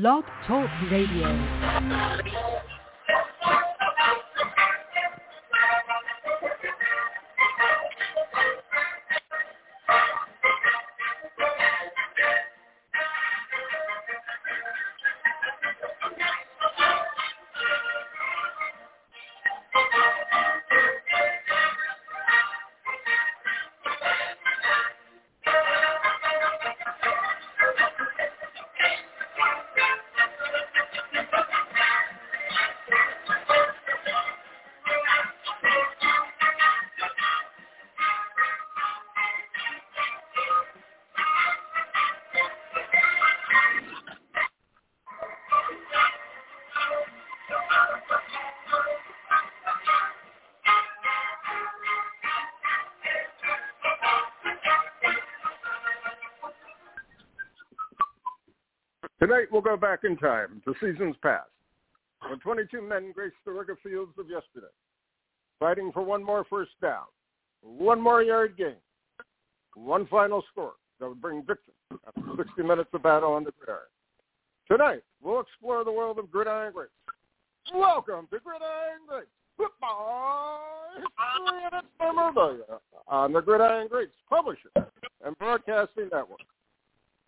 Blog Talk Radio. We'll go back in time to seasons past, when 22 men graced the rugged fields of yesterday, fighting for one more first down, one more yard gain, one final score that would bring victory after 60 minutes of battle on the gridiron. Tonight we'll explore the world of gridiron greats. Welcome to Gridiron Greats Football History and on the Gridiron Greats Publisher and Broadcasting Network.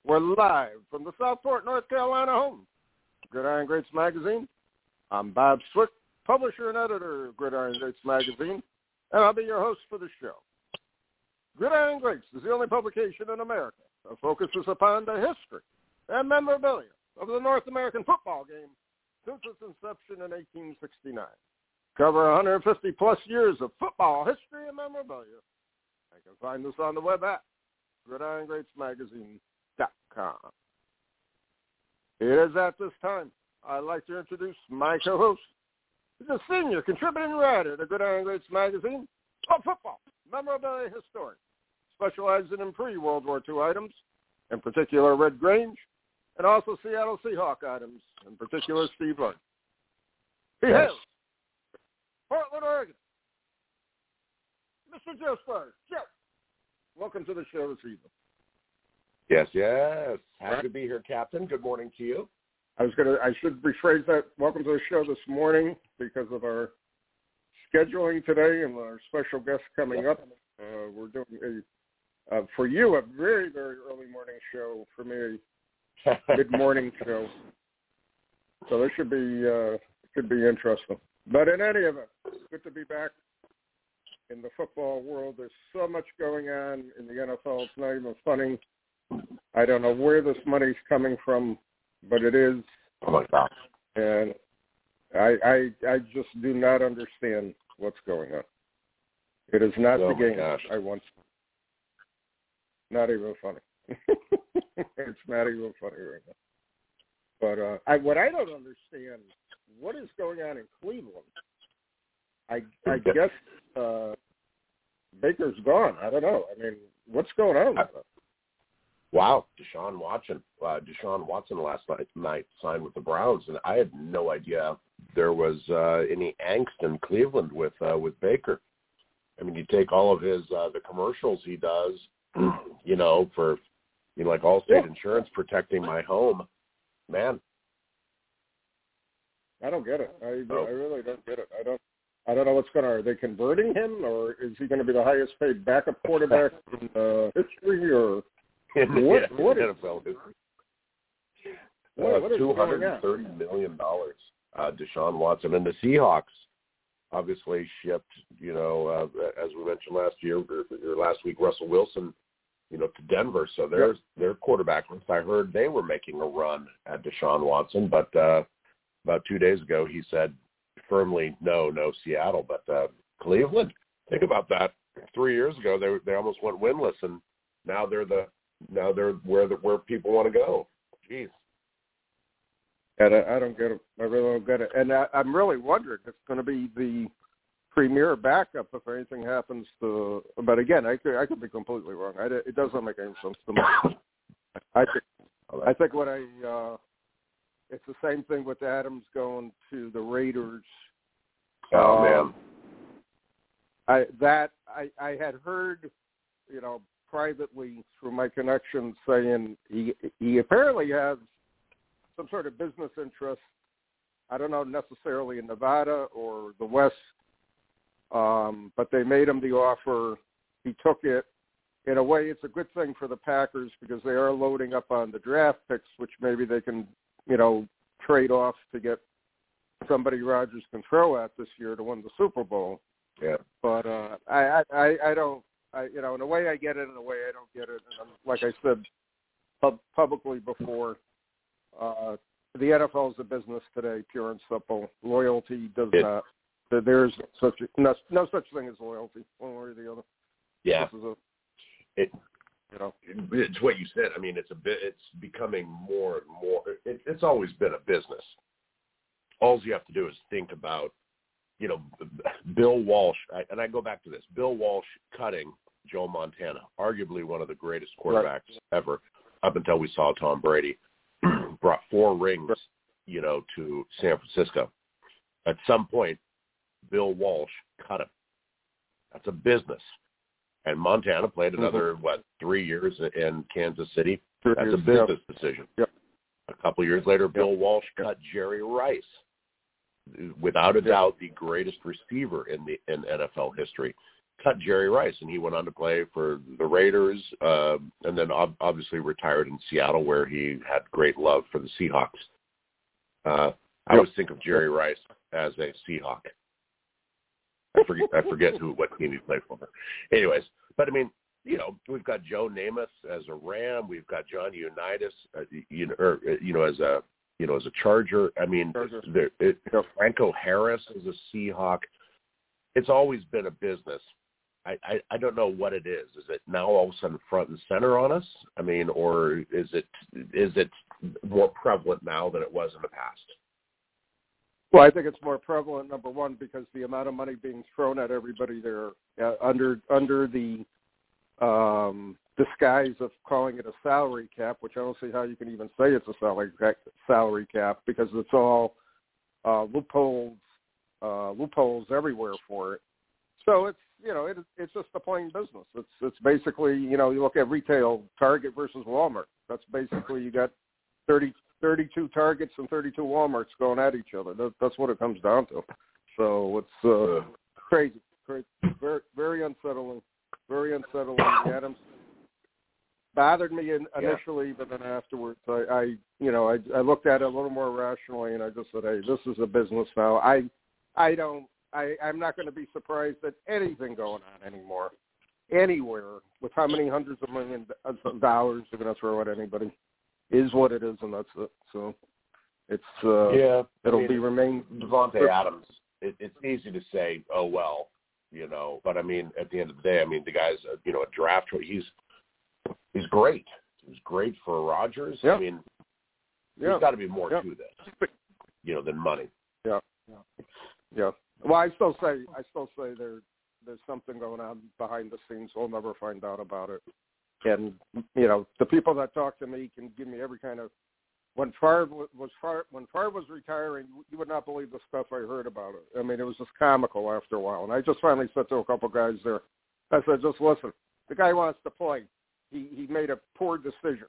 We're live Southport, North Carolina home, Gridiron Greats Magazine. I'm Bob Swick, publisher and editor of Gridiron Greats Magazine, and I'll be your host for the show. Gridiron Greats is the only publication in America that focuses upon the history and memorabilia of the North American football game since its inception in 1869. Cover 150 plus years of football history and memorabilia. You can find us on the web at Gridiron Greats com. It is at this time I'd like to introduce my co-host. He's a senior contributing writer to Gridiron Greats magazine, a football memorabilia historian, specializing in pre-World War II items, in particular Red Grange, and also Seattle Seahawk items, in particular Steve Largent. He Yes. hails Portland, Oregon. Mr. Joe Sparks. Joe, welcome to the show this evening. Yes, yes. Happy to be here, Captain. Good morning to you. I was gonna. I should rephrase that. Welcome to the show this morning because of our scheduling today and our special guest coming up. Uh, we're doing a uh, for you a very very early morning show. For me, a mid morning show. So this should be uh, should be interesting. But in any event, good to be back in the football world. There's so much going on in the NFL. It's not even funny. I don't know where this money's coming from, but it is oh my God. and I I I just do not understand what's going on. It is not Oh the game gosh. I want. Not even funny. it's not even funny right now. But uh, I what I don't understand what is going on in Cleveland. I I guess uh, Baker's gone. I don't know. I mean, what's going on? With it? Wow, Deshaun Watson. Uh, Deshaun Watson last night, night signed with the Browns, and I had no idea there was uh, any angst in Cleveland with uh, with Baker. I mean, you take all of his uh, the commercials he does, you know, for you know, like Allstate Yeah. Insurance protecting my home. Man, I don't get it. I Oh. I really don't get it. I don't. I don't know what's going to. Are they converting him, or is he going to be the highest paid backup quarterback in uh, history, or What- what is- NFL history. what, Uh, what is two going hundred on? and thirty million dollars. Uh, Deshaun Watson and the Seahawks obviously shipped, you know, uh, as we mentioned last year or, or last week, Russell Wilson, you know, to Denver. So there's their quarterback list. I heard they were making a run at Deshaun Watson, but uh, about two days ago he said firmly no, no Seattle, but uh, Cleveland. Think about that. Three years ago they they almost went winless, and now they're the now they're where the where people want to go. Jeez. And I, I don't get it. I really don't get it. And I, I'm really wondering if it's going to be the premier backup if anything happens to. But again, I could I could be completely wrong. I, it doesn't make any sense to me. I think I think what I uh, it's the same thing with Adams going to the Raiders. Oh Um, man. I that I I had heard, you know, privately through my connections saying he he apparently has some sort of business interest. I don't know necessarily in Nevada or the West, um, but they made him the offer. He took it. In a way, it's a good thing for the Packers because they are loading up on the draft picks, which maybe they can, you know, trade off to get somebody Rodgers can throw at this year to win the Super Bowl. Yeah. But uh, I, I, I don't, I, you know, in a way I get it, in a way I don't get it. And like I said pub- publicly before, uh, the NFL is a business today, pure and simple. Loyalty does It- not. There's such a, no, no such thing as loyalty, one way or the other. Yeah. This is a, It you know, it's what you said. I mean, it's a bit. It's becoming more and more. It, it's always been a business. All you have to do is think about, you know, Bill Walsh, I, and I go back to this. Bill Walsh cutting Joe Montana, arguably one of the greatest quarterbacks Right. ever, up until we saw Tom Brady, brought four rings, you know, to San Francisco. At some point, Bill Walsh cut him. That's a business. And Montana played mm-hmm. another what three years in Kansas City. That's a Yeah. business decision. Yep. A couple years later, Bill Walsh cut Jerry Rice, without a Yep. doubt the greatest receiver in the in NFL history. Cut Jerry Rice, and he went on to play for the Raiders, uh, and then ob- obviously retired in Seattle, where he had great love for the Seahawks. Uh, I always think of Jerry Rice as a Seahawk. I forget I forget who what team he played for. Anyways, but I mean, you know, we've got Joe Namath as a Ram, we've got John Unitas, uh, you know, or, uh, you know, as a you know as a Charger. I mean, Charger. there, it, Franco Harris as a Seahawk. It's always been a business. I, I I don't know what it is. Is it now all of a sudden front and center on us? I mean, or is it is it more prevalent now than it was in the past? Well, I think it's more prevalent. Number one, because the amount of money being thrown at everybody there uh, under under the um, disguise of calling it a salary cap, which I don't see how you can even say it's a salary cap, salary cap because it's all uh, loopholes uh, loopholes everywhere for it. So it's you know it, it's just a plain business. It's it's basically you know you look at retail Target versus Walmart. That's basically you got thirty 32 Targets and 32 Walmarts going at each other. That, that's what it comes down to. So it's uh, crazy, crazy, very, very unsettling, very unsettling. The Adams bothered me in, Yeah. initially, but then afterwards, I, I, you know, I, I looked at it a little more rationally, and I just said, hey, this is a business now. I, I don't, I, I'm not going to be surprised at anything going on anymore, anywhere with how many hundreds of million of dollars they're going to throw at anybody is what it is, and that's it. So it's uh, yeah, it'll I mean, be remain. Davante Adams. It, it's easy to say, oh well, you know, but I mean, at the end of the day, I mean, the guy's a, you know a draft. choice. He's he's great. He's great for Rodgers. Yeah. I mean, Yeah, there's got to be more Yeah. to this, you know, than money. yeah, yeah, yeah. Well, I still say I still say there there's something going on behind the scenes. We'll never find out about it. And you know, the people that talk to me can give me every kind of. When Favre was Favre, when Favre was retiring, you would not believe the stuff I heard about it. I mean, it was just comical after a while. And I just finally said to a couple guys there, I said, just listen. The guy wants to play. He he made a poor decision.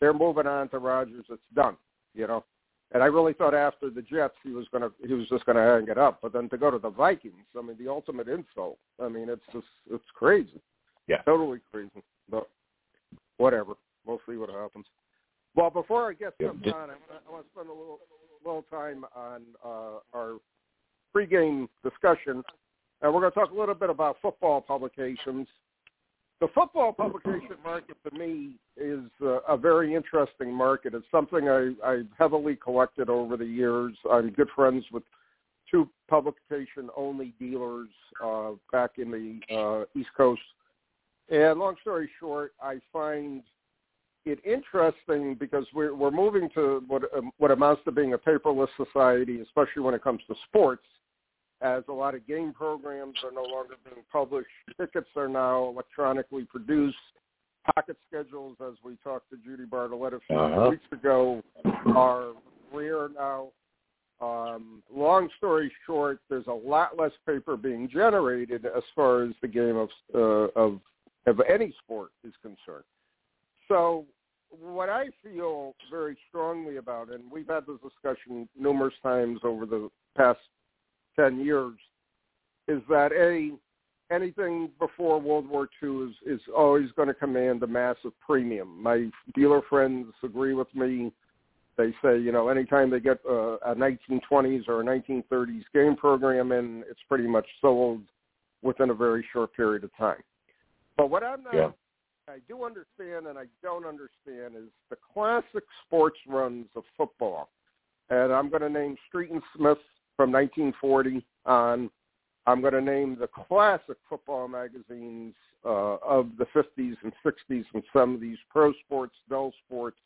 They're moving on to Rodgers. It's done. You know. And I really thought after the Jets he was gonna he was just gonna hang it up. But then to go to the Vikings, I mean the ultimate insult. I mean it's just it's crazy. Yeah. Totally crazy. But whatever. We'll see what happens. Well, before I get Yeah, jumped did- on, I, I want to spend a little little time on uh, our pregame discussion, and we're going to talk a little bit about football publications. The football publication market to me is uh, a very interesting market. It's something I, I've heavily collected over the years. I'm good friends with two publication-only dealers uh, back in the uh, East Coast. And long story short, I find it interesting because we're we're moving to what um, what amounts to being a paperless society, especially when it comes to sports. As a lot of game programs are no longer being published, tickets are now electronically produced. Pocket schedules, as we talked to Judy Bartlett a few Uh-huh. weeks ago, are rare now. Um, long story short, there's a lot less paper being generated as far as the game of uh, of of any sport is concerned. So what I feel very strongly about, and we've had this discussion numerous times over the past ten years, is that a anything before World War II is is always going to command a massive premium. My dealer friends agree with me. They say, you know, anytime they get a, a 1920s or a 1930s game program in, it's pretty much sold within a very short period of time. But what I'm not, yeah. I do understand and I don't understand is the classic sports runs of football. And I'm going to name Street and Smith from 1940 on. I'm going to name the classic football magazines uh, of the 50s and 60s and some of these pro sports, Bell Sports,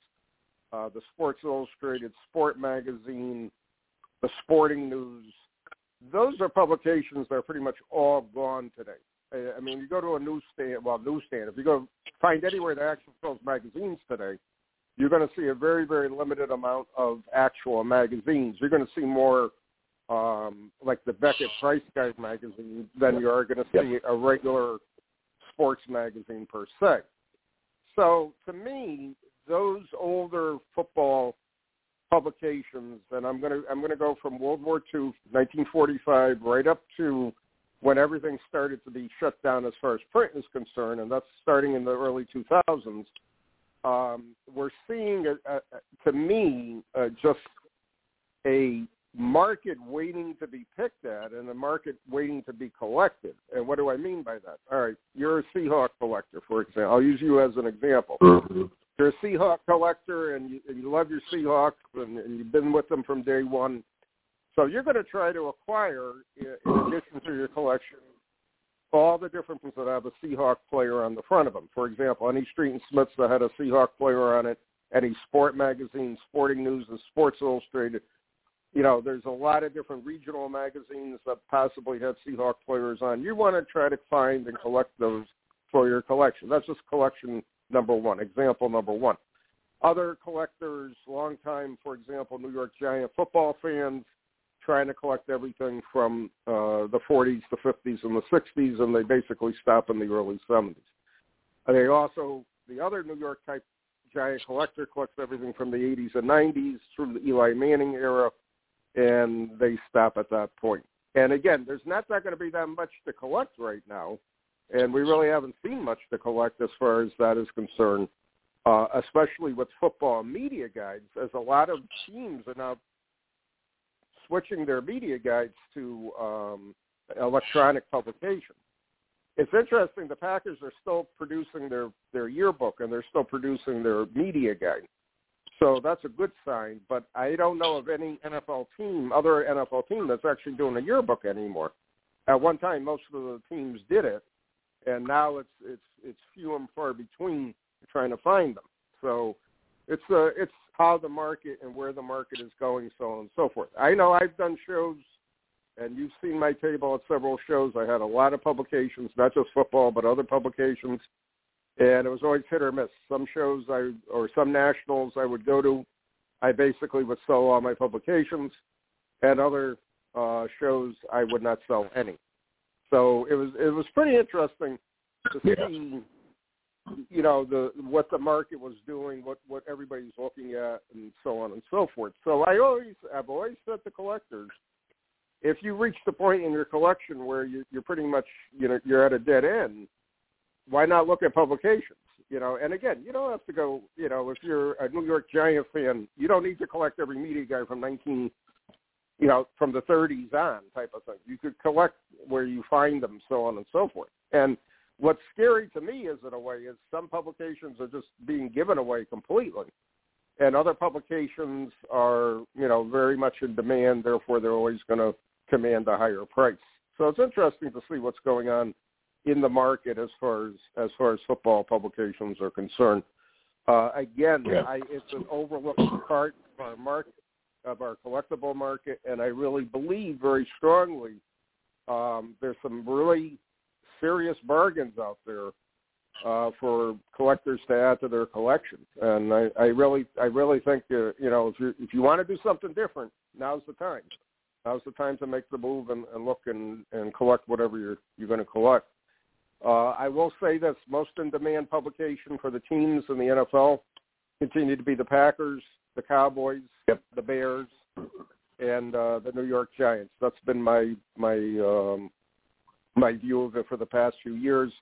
uh, the Sports Illustrated Sport Magazine, the Sporting News. Those are publications that are pretty much all gone today. I mean, you go to a newsstand, well, newsstand. If you go find anywhere that actually sells magazines today, you're going to see a very, very limited amount of actual magazines. You're going to see more um, like the Beckett Price Guide magazine than you are going to see yep. a regular sports magazine per se. So to me, those older football publications, and I'm going to I'm going to go from World War II, 1945, right up to when everything started to be shut down as far as print is concerned, and that's starting in the early 2000s. Um, we're seeing, a, a, to me, uh, just a market waiting to be picked at and a market waiting to be collected. And what do I mean by that? All right, you're a Seahawk collector, for example. I'll use you as an example. Mm-hmm you're a Seahawk collector and you, and you love your Seahawks and, and you've been with them from day one. So you're going to try to acquire, in addition to your collection, all the different ones that have a Seahawk player on the front of them. For example, any Street and Smiths that had a Seahawk player on it, any sport magazine, Sporting News, and Sports Illustrated. You know, there's a lot of different regional magazines that possibly have Seahawk players on. You want to try to find and collect those for your collection. That's just collection number one, example number one. Other collectors, long time, for example, New York Giant football fans, trying to collect everything from uh, the 40s, the 50s, and the 60s, and they basically stop in the early 70s. They also, the other New York type giant collector collects everything from the 80s and 90s through the Eli Manning era, and they stop at that point. And again, there's not that going to be that much to collect right now and we really haven't seen much to collect as far as that is concerned, uh, especially with football media guides, as a lot of teams are now switching their media guides to um, electronic publication. It's interesting. The Packers are still producing their their yearbook and they're still producing their media guide. So that's a good sign. But I don't know of any NFL team, other NFL team, that's actually doing a yearbook anymore. At one time, most of the teams did it, and now it's it's it's few and far between trying to find them. So it's uh it's how the market and where the market is going, so on and so forth. I know I've done shows, and you've seen my table at several shows. I had a lot of publications, not just football, but other publications, and it was always hit or miss. Some shows I or some nationals I would go to, I basically would sell all my publications, and other uh, shows I would not sell any. So it was it was pretty interesting to see, you know, the what the market was doing, what what everybody's looking at, and so on and so forth. So I always I've always said to collectors, if you reach the point in your collection where you, you're pretty much you know you're at a dead end, why not look at publications? You know, and again, you don't have to go. You know, if you're a New York Giant fan, you don't need to collect every media guy from 19 you know, from the 30s on type of thing. You could collect where you find them, so on and so forth. And what's scary to me is, in a way, is some publications are just being given away completely, and other publications are, you know, very much in demand. Therefore, they're always going to command a higher price. So it's interesting to see what's going on in the market as far as as far as football publications are concerned. Uh, again, yeah. I, it's an overlooked part of our market of our collectible market, and I really believe very strongly um, there's some really serious bargains out there uh, for collectors to add to their collections. And I, I really, I really think uh, you know if you if you want to do something different, now's the time. Now's the time to make the move and, and look and, and collect whatever you're you're going to collect. Uh, I will say this: most in-demand publication for the teams in the NFL continue to be the Packers, the Cowboys, yep. the Bears, and uh, the New York Giants. That's been my my um, my view of it for the past few years.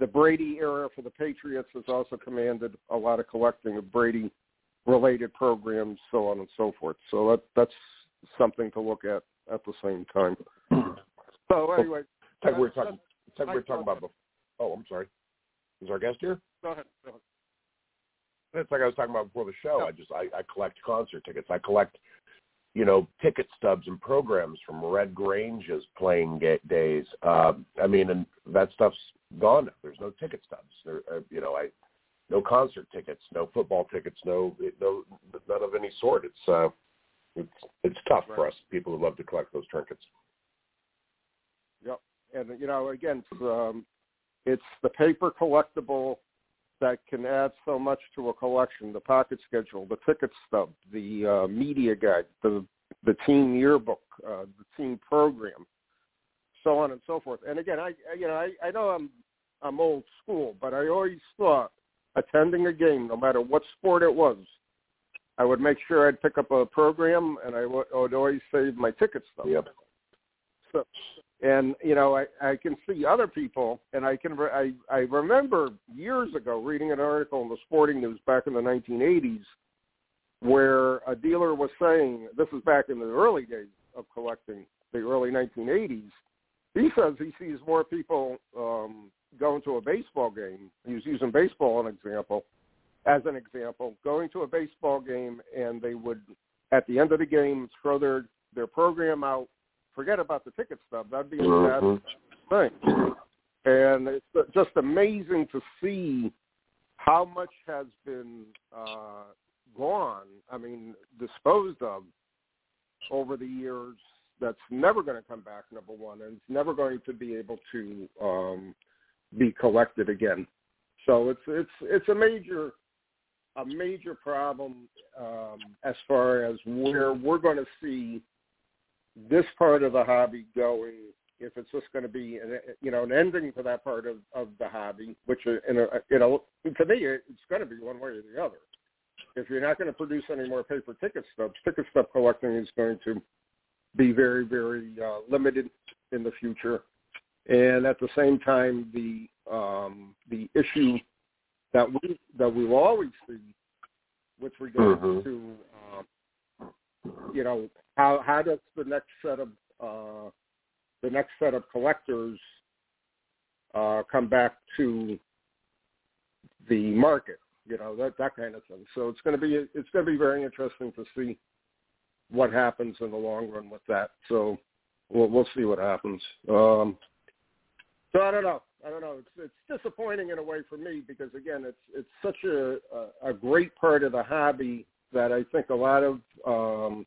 The Brady era for the Patriots has also commanded a lot of collecting of Brady related programs, so on and so forth. So that that's something to look at at the same time. So anyway, like we're talking. It's like we're talking about. Before. Oh, I'm sorry. Is our guest here? Go ahead. Go ahead. It's like I was talking about before the show. I just I, I collect concert tickets. I collect, you know, ticket stubs and programs from Red Grange's playing days. Uh, I mean, and that stuff's gone. There's no ticket stubs. There, uh, you know, I no concert tickets, no football tickets, no no none of any sort. It's uh, it's it's tough right. for us people who love to collect those trinkets. Yep, and you know, again, it's, um, it's the paper collectible that can add so much to a collection. The pocket schedule, the ticket stub, the uh, media guide, the the team yearbook, uh, the team program, so on and so forth. And again, I you know I, I know I'm I'm old school, but I always thought attending a game, no matter what sport it was, I would make sure I'd pick up a program, and I w- I would always save my ticket stub. Yep. So and you know I, I can see other people and i can I, I remember years ago reading an article in the sporting news back in the 1980s where a dealer was saying this is back in the early days of collecting the early 1980s he says he sees more people um going to a baseball game he was using baseball an example as an example going to a baseball game and they would at the end of the game throw their their program out forget about the ticket stub. That'd be a mm-hmm. bad thing. And it's just amazing to see how much has been uh, gone. I mean, disposed of over the years. That's never going to come back. Number one, and it's never going to be able to um, be collected again. So it's it's it's a major a major problem um, as far as where we're going to see this part of the hobby going if it's just going to be an, you know an ending to that part of, of the hobby, which uh, in a, you know to me it's going to be one way or the other. If you're not going to produce any more paper ticket stubs, ticket stub collecting is going to be very very uh, limited in the future. And at the same time, the um, the issue that we that we will always see with regard mm-hmm. to um, you know how how does the next set of uh, the next set of collectors uh, come back to the market? You know that that kind of thing. So it's going to be it's going to be very interesting to see what happens in the long run with that. So we'll we'll see what happens. Um, so I don't know. I don't know. It's it's disappointing in a way for me because again, it's it's such a a, a great part of the hobby that I think a lot of um,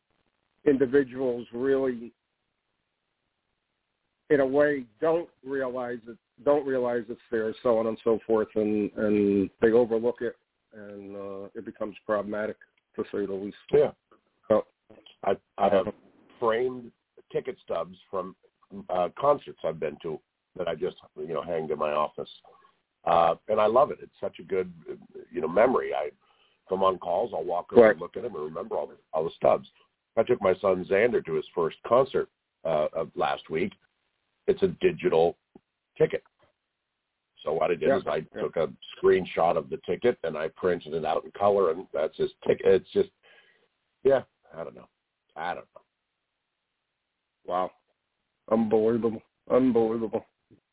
individuals really in a way don't realize it don't realize it's there so on and so forth and and they overlook it and uh it becomes problematic to say the least. Yeah. So, i i have framed ticket stubs from uh concerts i've been to that i just you know hanged in my office. Uh and i love it. It's such a good you know memory. I come on calls i'll walk over right. and look at them and remember all the all the stubs I took my son Xander to his first concert uh, of last week. It's a digital ticket. So what I did yeah, is I yeah. took a screenshot of the ticket and I printed it out in color, and that's his ticket. It's just, yeah, I don't know, I don't know. Wow, unbelievable, unbelievable.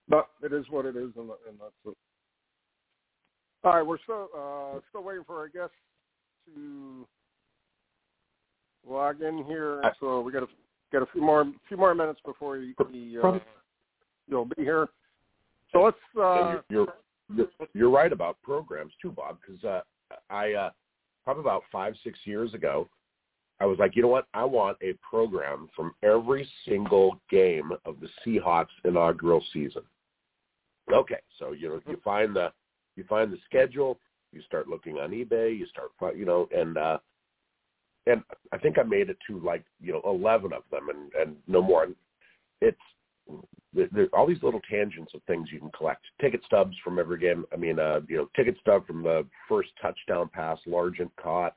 But it is what it is, and, and that's it. All right, we're still uh, still waiting for our guests to log in here. So we got a got a few more few more minutes before he, he uh, you'll be here. So let's. Uh, you're, you're you're right about programs too, Bob. Because uh, I uh, probably about five six years ago, I was like, you know what? I want a program from every single game of the Seahawks inaugural season. Okay, so you know you find the you find the schedule, you start looking on eBay, you start you know, and uh, and I think I made it to like you know eleven of them, and and no more. And It's there, there, all these little tangents of things you can collect. Ticket stubs from every game. I mean, uh, you know, ticket stub from the first touchdown pass Largent caught.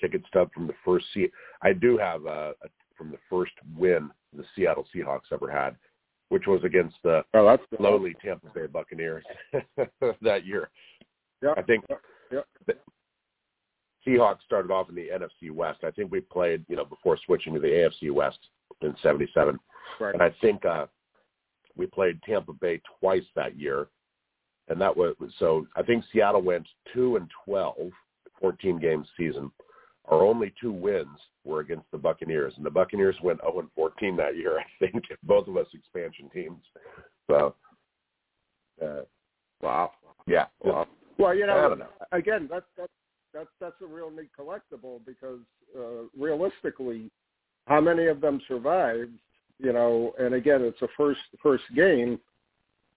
Ticket stub from the first seat. I do have uh, a, from the first win the Seattle Seahawks ever had, which was against the oh, that's lowly Tampa Bay Buccaneers that year. Yeah, I think yeah. the Seahawks started off in the NFC West. I think we played, you know, before switching to the AFC West in '77. Right. And I think uh, we played Tampa Bay twice that year, and that was so. I think Seattle went two and 12, 14 game season. Our only two wins were against the Buccaneers, and the Buccaneers went 0 and 14 that year. I think both of us expansion teams. So, uh, wow, yeah. Wow. Well, you I know, don't know. again, that's that's that's that's a real neat collectible because uh, realistically, how many of them survived? You know, and again, it's a first first game.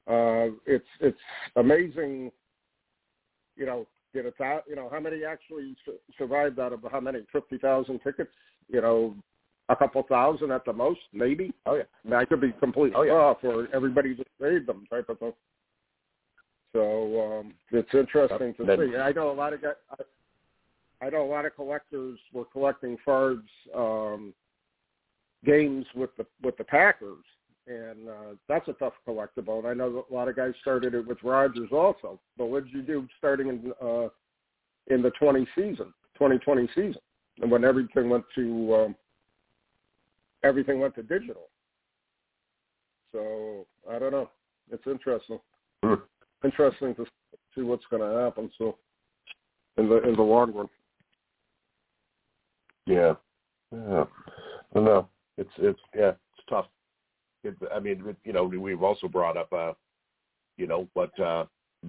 Uh, it's it's amazing. You know, did it that? You know, how many actually su- survived out of how many? Fifty thousand tickets. You know, a couple thousand at the most, maybe. Oh yeah. I, mean, I could be completely Oh, yeah. off, or everybody just saved them type of thing. So um, it's interesting to Then- see. I know a lot of guys. I, know a lot of collectors were collecting Favre's um, games with the with the Packers, and uh, that's a tough collectible. And I know that a lot of guys started it with Rodgers also. But what did you do starting in uh, in the 20 season, 2020 season, and when everything went to um, everything went to digital? So I don't know. It's interesting. Hmm. Interesting to see what's going to happen. So in the in the long run. Yeah. Yeah. I know. It's it's yeah, it's tough. It, I mean, it, you know, we've also brought up uh you know, what uh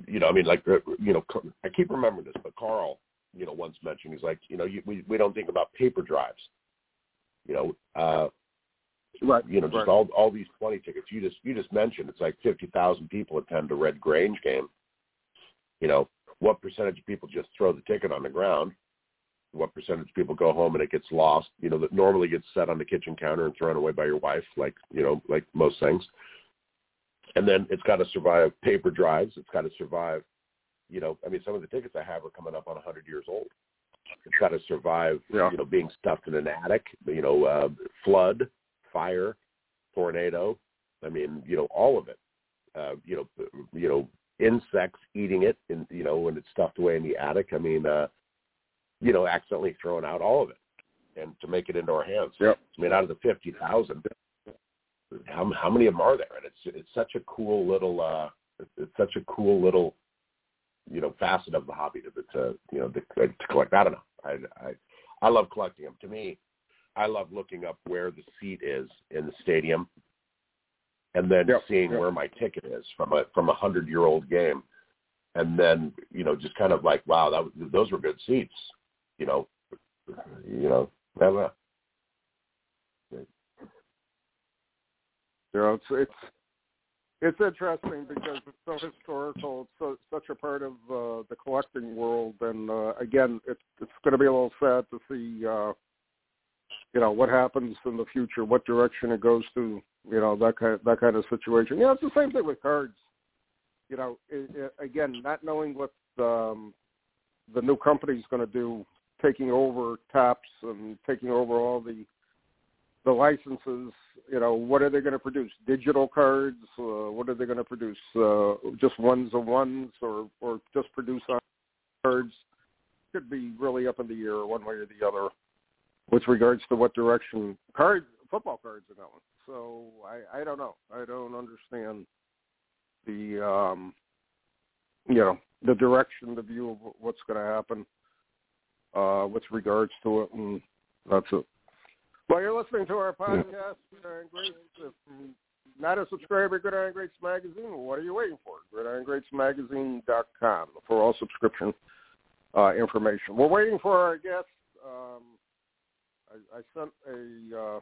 you know, I mean like uh, you know, I keep remembering this, but Carl, you know, once mentioned he's like, you know, you, we we don't think about paper drives. You know, uh Right. you know, just right. all all these twenty tickets you just you just mentioned. It's like fifty thousand people attend a Red Grange game. You know, what percentage of people just throw the ticket on the ground? What percentage of people go home and it gets lost? You know, that normally gets set on the kitchen counter and thrown away by your wife, like you know, like most things. And then it's got to survive paper drives. It's got to survive. You know, I mean, some of the tickets I have are coming up on a hundred years old. It's got to survive. Yeah. You know, being stuffed in an attic. You know, uh, flood fire, tornado. I mean, you know, all of it. Uh, you know, you know, insects eating it, and you know, when it's stuffed away in the attic. I mean, uh, you know, accidentally throwing out all of it, and to make it into our hands. Yep. I mean, out of the fifty thousand, how how many of them are there? And it's it's such a cool little, uh, it's, it's such a cool little, you know, facet of the hobby to to you know to, to collect. I don't know. I I I love collecting them. To me, I love looking up where the seat is in the stadium, and then Yep, seeing yep. where my ticket is from a from a hundred year old game, and then you know just kind of like wow that was, those were good seats, you know, you know. I. You know, it's it's it's interesting because it's so historical. It's so, such a part of uh, the collecting world, and uh, again, it's it's going to be a little sad to see, uh, you know, what happens in the future, what direction it goes to, you know, that kind that kind of situation. Yeah, it's the same thing with cards. You know, it, it, again, not knowing what um, the new company's going to do, taking over Topps and taking over all the the licenses, you know, what are they going to produce? Digital cards? Uh, what are they going to produce? Uh, just ones of ones, or or just produce cards? Could be really up in the air one way or the other, with regards to what direction cards, football cards are going. So I I don't know. I don't understand the um, you know the direction, the view of what's going to happen uh, with regards to it, and that's it. Well, you're listening to our podcast, Gridiron Greats. If not a subscriber to Gridiron Greats Magazine, what are you waiting for? GridironGreatsMagazine.com for all subscription uh, information. We're waiting for our guest. Um, I, I sent a uh,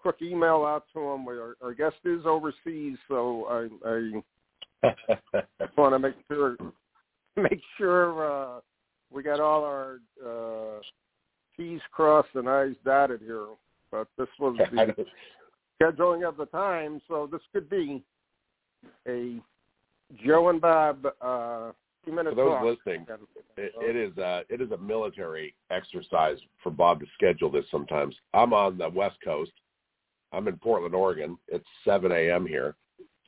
quick email out to him. Our, our guest is overseas, so I, I want to make sure make sure uh, we got all our uh, T's crossed and I's dotted here. But this was the scheduling of the time. So this could be a Joe and Bob uh, two minutes. For those listening, it, it is a it is a military exercise for Bob to schedule this. Sometimes I'm on the West Coast. I'm in Portland, Oregon. It's 7 a.m. here,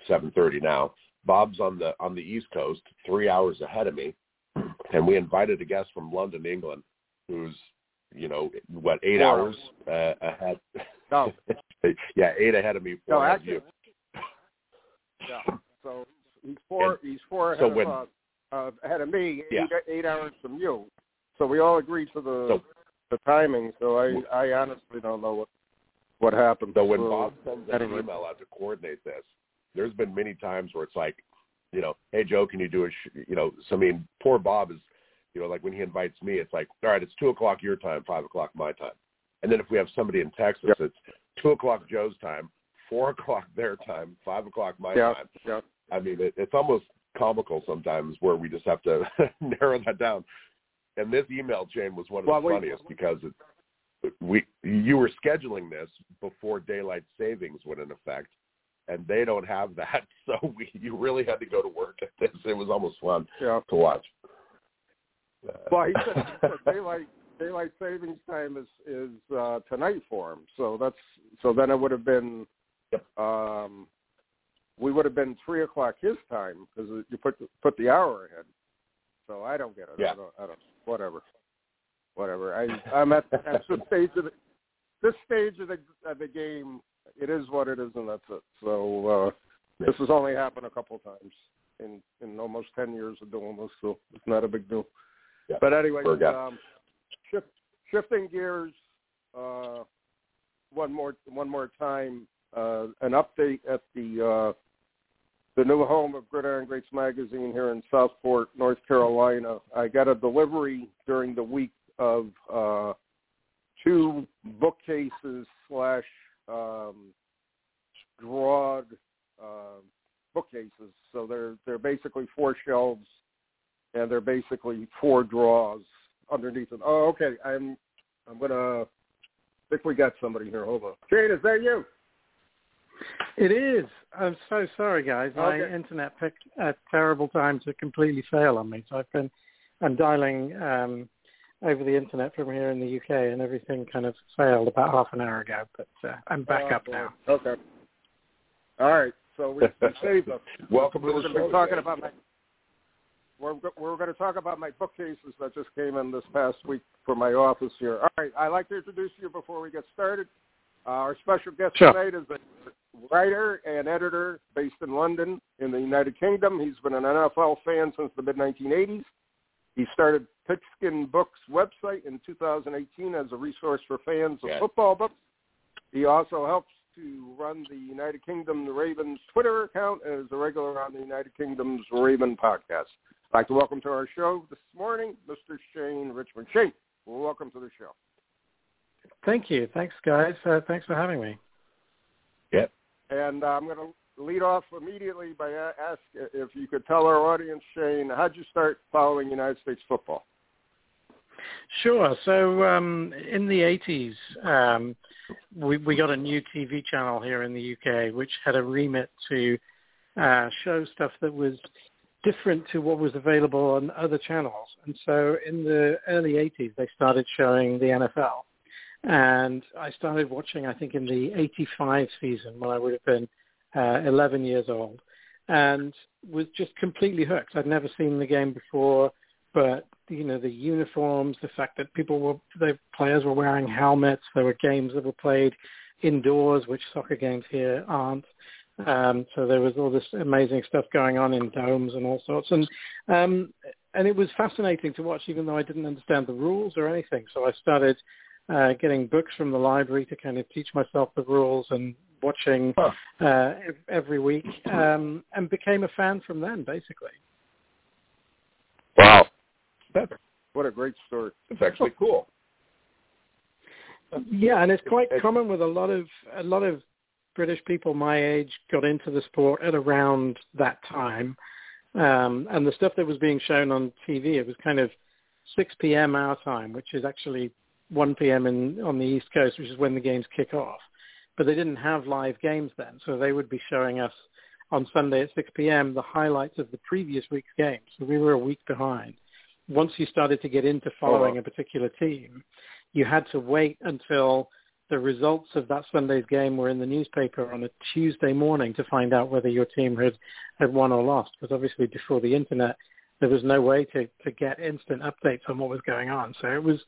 7:30 now. Bob's on the on the East Coast, three hours ahead of me, and we invited a guest from London, England, who's you know what eight hours uh, ahead. No, yeah, eight ahead of me. Four no, actually, yeah. So he's four. he's four so ahead when- of uh, uh, ahead of me. Yeah. Eight, eight hours from you. So we all agreed to the So- the timing. So I I honestly don't know what what happened. So when So, Bob sends an email out to coordinate this, there's been many times where it's like, you know, hey Joe, can you do a, sh-? you know, so I mean, poor Bob is, you know, like when he invites me, it's like, all right, it's two o'clock your time, five o'clock my time, and then if we have somebody in Texas, Yep. it's two o'clock Joe's time, four o'clock their time, five o'clock my yeah, time. yeah. I mean, it, it's almost comical sometimes where we just have to narrow that down. And this email chain was one of Well, the funniest because it, we you were scheduling this before daylight savings went in effect, and they don't have that, so we you really had to go to work at this. It was almost fun yeah. to watch. Well, he said, he said daylight daylight savings time is is uh, tonight for him. So that's so then it would have been, Yep. um, we would have been three o'clock his time because you put the, put the hour ahead. So I don't get it. Yeah. I don't. I don't. Whatever. Whatever. I I'm at at this stage of the, this stage of the of the game. It is what it is, and that's it. So uh, this has only happened a couple of times in in almost ten years of doing this, so it's not a big deal. Yeah. But anyway, um, shift, shifting gears uh, one more one more time. Uh, an update at the uh, the new home of Gridiron Greats magazine here in Southport, North Carolina. I got a delivery during the week of uh, two bookcases slash um, drawed uh, bookcases. So they're they're basically four shelves, and they're basically four drawers underneath them. Oh, okay. I'm I'm gonna. I think we got somebody here. Hold on. Shane, is that you? It is. I'm so sorry, guys. My internet picked a terrible time to completely fail on me. So I've been, I'm dialing um, over the internet from here in the UK, and everything kind of failed about half an hour ago. But uh, I'm back Oh, up boy. now. Okay. All right. So we, we saved us. Welcome to we're the going to show. talking about my. We're, we're going to talk about my bookcases that just came in this past week for my office here. All right, I'd like to introduce you before we get started. Uh, our special guest Sure. tonight is a writer and editor based in London, in the United Kingdom. He's been an NFL fan since the mid 1980s. He started Pigskin Books website in 2018 as a resource for fans of Yes. football books. He also helps to run the United Kingdom the Ravens Twitter account as a regular on the United Kingdom's Raven podcast. I'd like to welcome to our show this morning Mr. Shane Richmond. Shane, welcome to the show. Thank you. Thanks, guys. Uh, thanks for having me. Yep. And uh, I'm going to lead off immediately by ask if you could tell our audience, Shane, how'd you start following United States football? Sure. So um, in the 80s, um, we, we got a new TV channel here in the UK, which had a remit to uh, show stuff that was different to what was available on other channels. And so in the early 80s, they started showing the NFL. And I started watching, I think, in the 85 season when I would have been uh, 11 years old and was just completely hooked. I'd never seen the game before, but you know the uniforms, the fact that people were the players were wearing helmets. There were games that were played indoors, which soccer games here aren't. Um, so there was all this amazing stuff going on in domes and all sorts, and um, and it was fascinating to watch, even though I didn't understand the rules or anything. So I started uh, getting books from the library to kind of teach myself the rules and watching Huh. uh, every week, um, and became a fan from then, basically. Wow. That's, What a great story. It's actually cool. Yeah, and it's quite common with a lot of a lot of British people my age got into the sport at around that time, um, and the stuff that was being shown on TV it was kind of 6 p.m. our time, which is actually 1 p.m. in on the East Coast, which is when the games kick off. but they didn't have live games then, so they would be showing us on Sunday at 6 p.m. the highlights of the previous week's games. So we were a week behind. Once you started to get into following oh, wow. a particular team, you had to wait until the results of that Sunday's game were in the newspaper on a Tuesday morning to find out whether your team had, had won or lost. Because obviously before the internet, there was no way to, to get instant updates on what was going on. So it was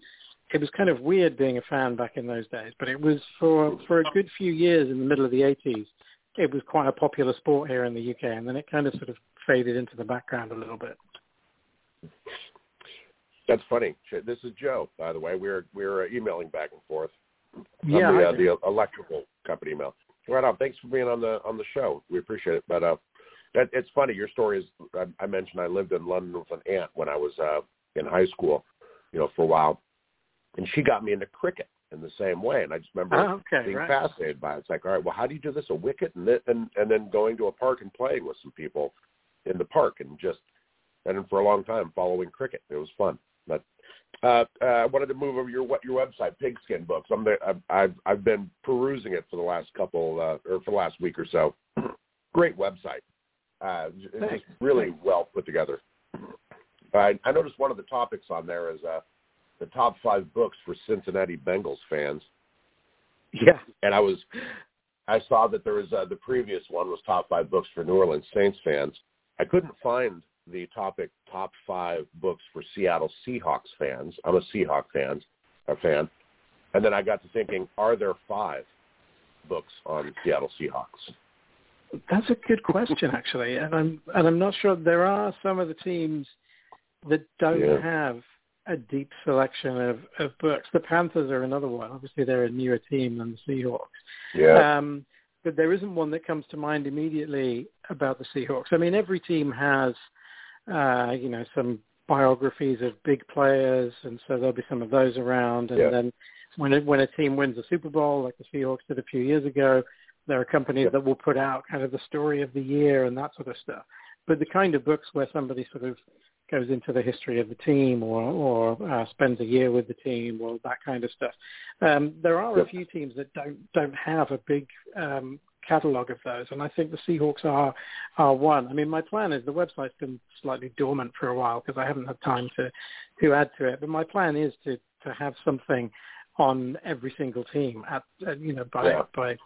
it was kind of weird being a fan back in those days. But it was for for a good few years in the middle of the 80s. It was quite a popular sport here in the UK, and then it kind of sort of faded into the background a little bit. That's funny. This is Joe, by the way. We're we're emailing back and forth. Yeah, the, uh, the electrical company email. Right on. Thanks for being on the on the show. We appreciate it. But uh, that, it's funny. Your story is. I, I mentioned I lived in London with an aunt when I was uh, in high school, you know, for a while, and she got me into cricket in the same way. And I just remember oh, okay, being right. fascinated by it. It's like, all right, well, how do you do this? A wicket, and then and, and then going to a park and playing with some people in the park, and just and for a long time following cricket. It was fun. But uh, uh, I wanted to move over your your website, Pigskin Books. I'm there, I've, I've I've been perusing it for the last couple uh, or for the last week or so. Great website. Uh, just really well put together. I, I noticed one of the topics on there is uh, the top five books for Cincinnati Bengals fans. Yeah, and I was I saw that there was uh, the previous one was top five books for New Orleans Saints fans. I couldn't find the topic top five books for Seattle Seahawks fans. I'm a Seahawk fan, a fan, and then I got to thinking, are there five books on Seattle Seahawks? That's a good question, actually, and I'm and I'm not sure. There are some of the teams that don't yeah. have a deep selection of, of books. The Panthers are another one. Obviously, they're a newer team than the Seahawks. Yeah. Um, but there isn't one that comes to mind immediately about the Seahawks. I mean, every team has uh, you know, some biographies of big players, and so there'll be some of those around. And yeah. then when it, when a team wins a Super Bowl, like the Seahawks did a few years ago, there are companies yeah. that will put out kind of the story of the year and that sort of stuff. But the kind of books where somebody sort of goes into the history of the team or or uh, spends a year with the team or that kind of stuff. Um, there are a few teams that don't don't have a big um, catalog of those, and I think the Seahawks are are one. I mean, my plan is the website's been slightly dormant for a while because I haven't had time to to add to it, but my plan is to to have something on every single team at, at you know by yeah. by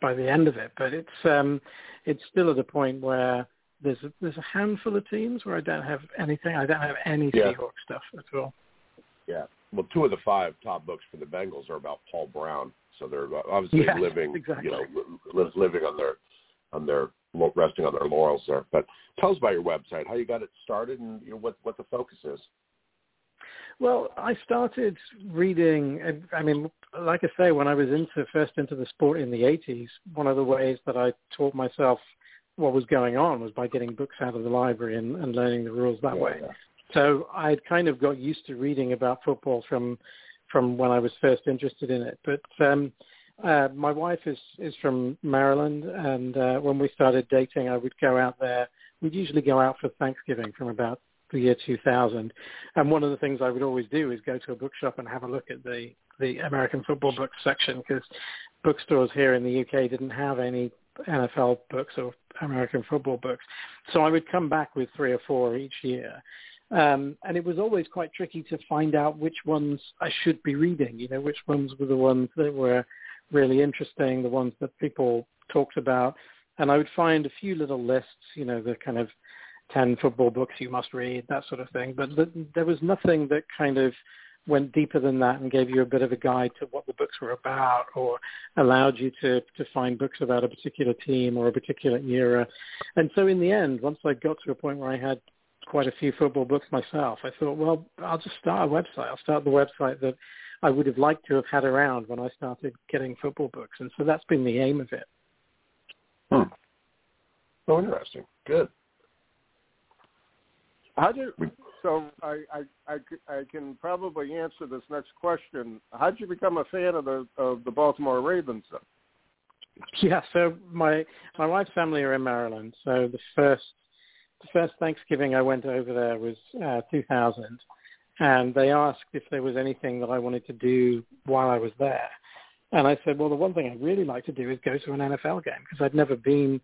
by the end of it. But it's um it's still at a point where there's a, there's a handful of teams where I don't have anything. I don't have any yeah. Seahawks stuff at all. Yeah. Well, two of the five top books for the Bengals are about Paul Brown, so they're obviously yes, living, exactly. you know, living on their on their resting on their laurels there. But tell us about your website, how you got it started, and you know, what what the focus is. Well, I started reading. I mean, like I say, when I was into first into the sport in the '80s, one of the ways that I taught myself what was going on was by getting books out of the library and, and learning the rules that yeah, way. Yeah. So I'd kind of got used to reading about football from from when I was first interested in it. But um, uh, my wife is is from Maryland, and uh, when we started dating, I would go out there. We'd usually go out for Thanksgiving from about the year 2000. And one of the things I would always do is go to a bookshop and have a look at the the American football books section because bookstores here in the UK didn't have any NFL books or American football books. So I would come back with three or four each year. Um, and it was always quite tricky to find out which ones I should be reading, you know, which ones were the ones that were really interesting, the ones that people talked about. And I would find a few little lists, you know, the kind of 10 football books you must read, that sort of thing. But the, there was nothing that kind of went deeper than that and gave you a bit of a guide to what the books were about or allowed you to, to find books about a particular team or a particular era. And so in the end, once I got to a point where I had quite a few football books myself. I thought, well, I'll just start a website. I'll start the website that I would have liked to have had around when I started getting football books, and so that's been the aim of it. Hmm. Oh, interesting. Good. How do so? I, I I I can probably answer this next question. How did you become a fan of the of the Baltimore Ravens? Then? Yeah, so my my wife's family are in Maryland. So the first the first Thanksgiving I went over there was uh, 2000, and they asked if there was anything that I wanted to do while I was there. And I said, well, the one thing I'd really like to do is go to an NFL game because I'd never been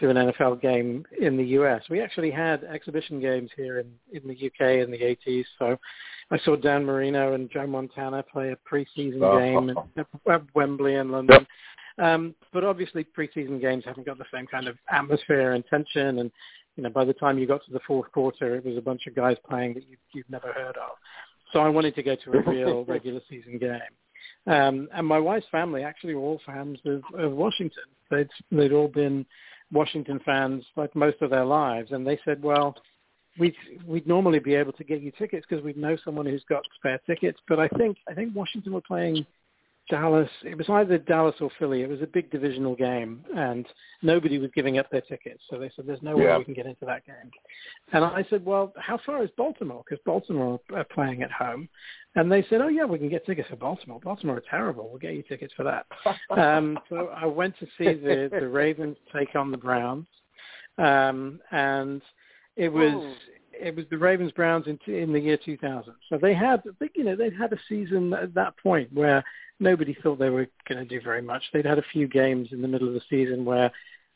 to an NFL game in the US. We actually had exhibition games here in, in the UK in the 80s. So I saw Dan Marino and Joe Montana play a preseason oh. game at Wembley in London. Yep. Um, but obviously preseason games haven't got the same kind of atmosphere and tension. And, you know, by the time you got to the fourth quarter, it was a bunch of guys playing that you, you've never heard of. So I wanted to go to a real regular season game. Um, and my wife's family actually were all fans of, of Washington. They'd, they'd all been Washington fans like most of their lives, and they said, well, we'd we'd normally be able to get you tickets because we'd know someone who's got spare tickets, but I think I think Washington were playing Dallas. It was either Dallas or Philly. It was a big divisional game, and nobody was giving up their tickets. So they said, "There's no yeah. way we can get into that game." And I said, "Well, how far is Baltimore? Because Baltimore are playing at home." And they said, "Oh yeah, we can get tickets for Baltimore. Baltimore are terrible. We'll get you tickets for that." um, so I went to see the the Ravens take on the Browns, um, and it was. Oh it was the Ravens Browns in in the year 2000. So they had, you know, they'd had a season at that point where nobody thought they were going to do very much. They'd had a few games in the middle of the season where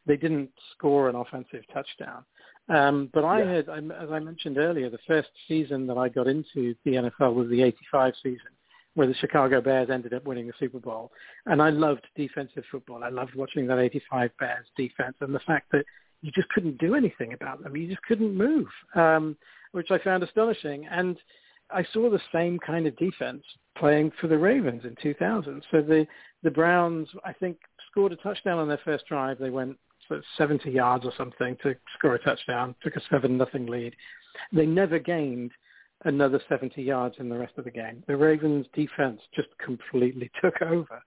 they didn't score an offensive touchdown. Um, but I yeah. had, as I mentioned earlier, the first season that I got into the NFL was the 85 season where the Chicago Bears ended up winning the Super Bowl. And I loved defensive football. I loved watching that 85 Bears defense and the fact that you just couldn't do anything about them. You just couldn't move, um, which I found astonishing. And I saw the same kind of defense playing for the Ravens in 2000. So the the Browns, I think, scored a touchdown on their first drive. They went for 70 yards or something to score a touchdown, took a seven nothing lead. They never gained another 70 yards in the rest of the game. The Ravens defense just completely took over.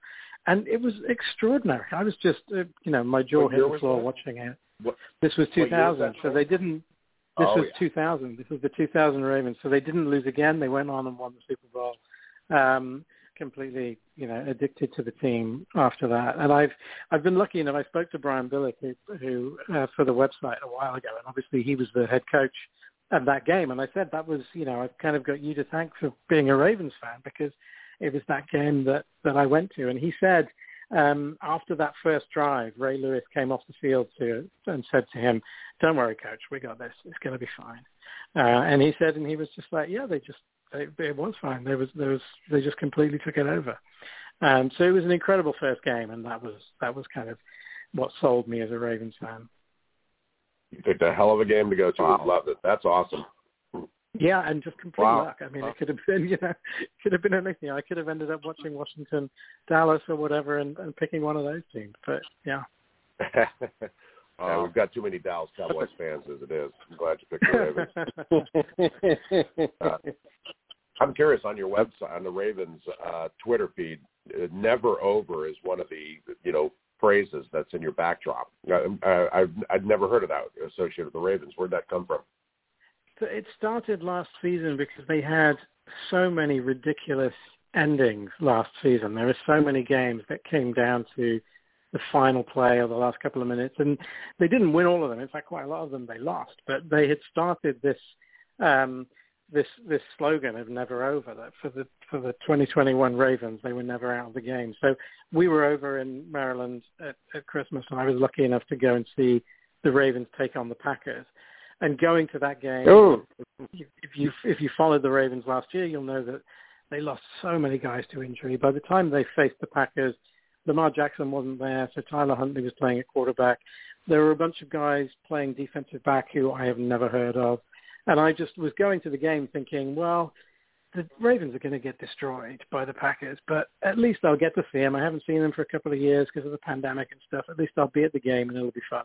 And it was extraordinary. I was just, uh, you know, my jaw hit the floor watching it. What, this was 2000, so they didn't. This oh, was yeah. 2000. This was the 2000 Ravens, so they didn't lose again. They went on and won the Super Bowl. Um, completely, you know, addicted to the team after that. And I've I've been lucky enough. I spoke to Brian Billick, who, who uh, for the website a while ago, and obviously he was the head coach of that game. And I said that was, you know, I've kind of got you to thank for being a Ravens fan because it was that game that that I went to. And he said um, after that first drive, Ray Lewis came off the field to and said to him, "Don't worry, coach, we got this. It's going to be fine." Uh, and he said, and he was just like, "Yeah, they just they, it was fine. There was there was they just completely took it over." Um, so it was an incredible first game, and that was that was kind of what sold me as a Ravens fan. You picked a hell of a game to go to. Wow. Loved it. That's awesome. Yeah, and just complete wow. luck. I mean, wow. it could have been, you know, it could have been anything. I could have ended up watching Washington, Dallas, or whatever, and, and picking one of those teams. But yeah. Uh, we've got too many Dallas Cowboys fans as it is. I'm glad you picked the Ravens. uh, I'm curious on your website, on the Ravens uh, Twitter feed, uh, "never over" is one of the you know phrases that's in your backdrop. I, I've I've never heard of that associated with the Ravens. Where'd that come from? It started last season because they had so many ridiculous endings last season. There were so many games that came down to the final play or the last couple of minutes, and they didn't win all of them. In fact, quite a lot of them they lost. But they had started this um, this this slogan of "Never Over." That for the for the 2021 Ravens, they were never out of the game. So we were over in Maryland at, at Christmas, and I was lucky enough to go and see the Ravens take on the Packers. And going to that game, oh. if you if you followed the Ravens last year, you'll know that they lost so many guys to injury. By the time they faced the Packers, Lamar Jackson wasn't there, so Tyler Huntley was playing at quarterback. There were a bunch of guys playing defensive back who I have never heard of. And I just was going to the game thinking, well, the Ravens are going to get destroyed by the Packers, but at least I'll get to see them. I haven't seen them for a couple of years because of the pandemic and stuff. At least I'll be at the game and it'll be fun.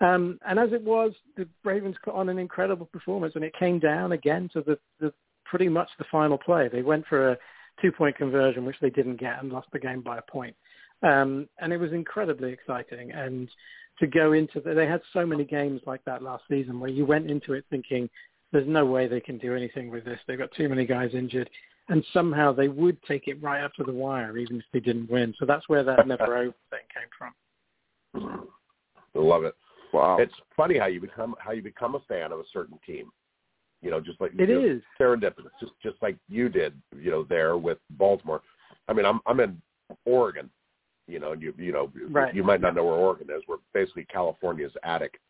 Um, and as it was, the Ravens put on an incredible performance, and it came down again to the, the pretty much the final play. They went for a two-point conversion, which they didn't get, and lost the game by a point. Um, and it was incredibly exciting. And to go into the, they had so many games like that last season where you went into it thinking, there's no way they can do anything with this. They've got too many guys injured. And somehow they would take it right up to the wire, even if they didn't win. So that's where that never over thing came from. Love it. Wow. It's funny how you become how you become a fan of a certain team. You know, just like it you is serendipitous, just just like you did. You know, there with Baltimore. I mean, I'm I'm in Oregon. You know, and you you know right. you might not know where Oregon is. We're basically California's attic.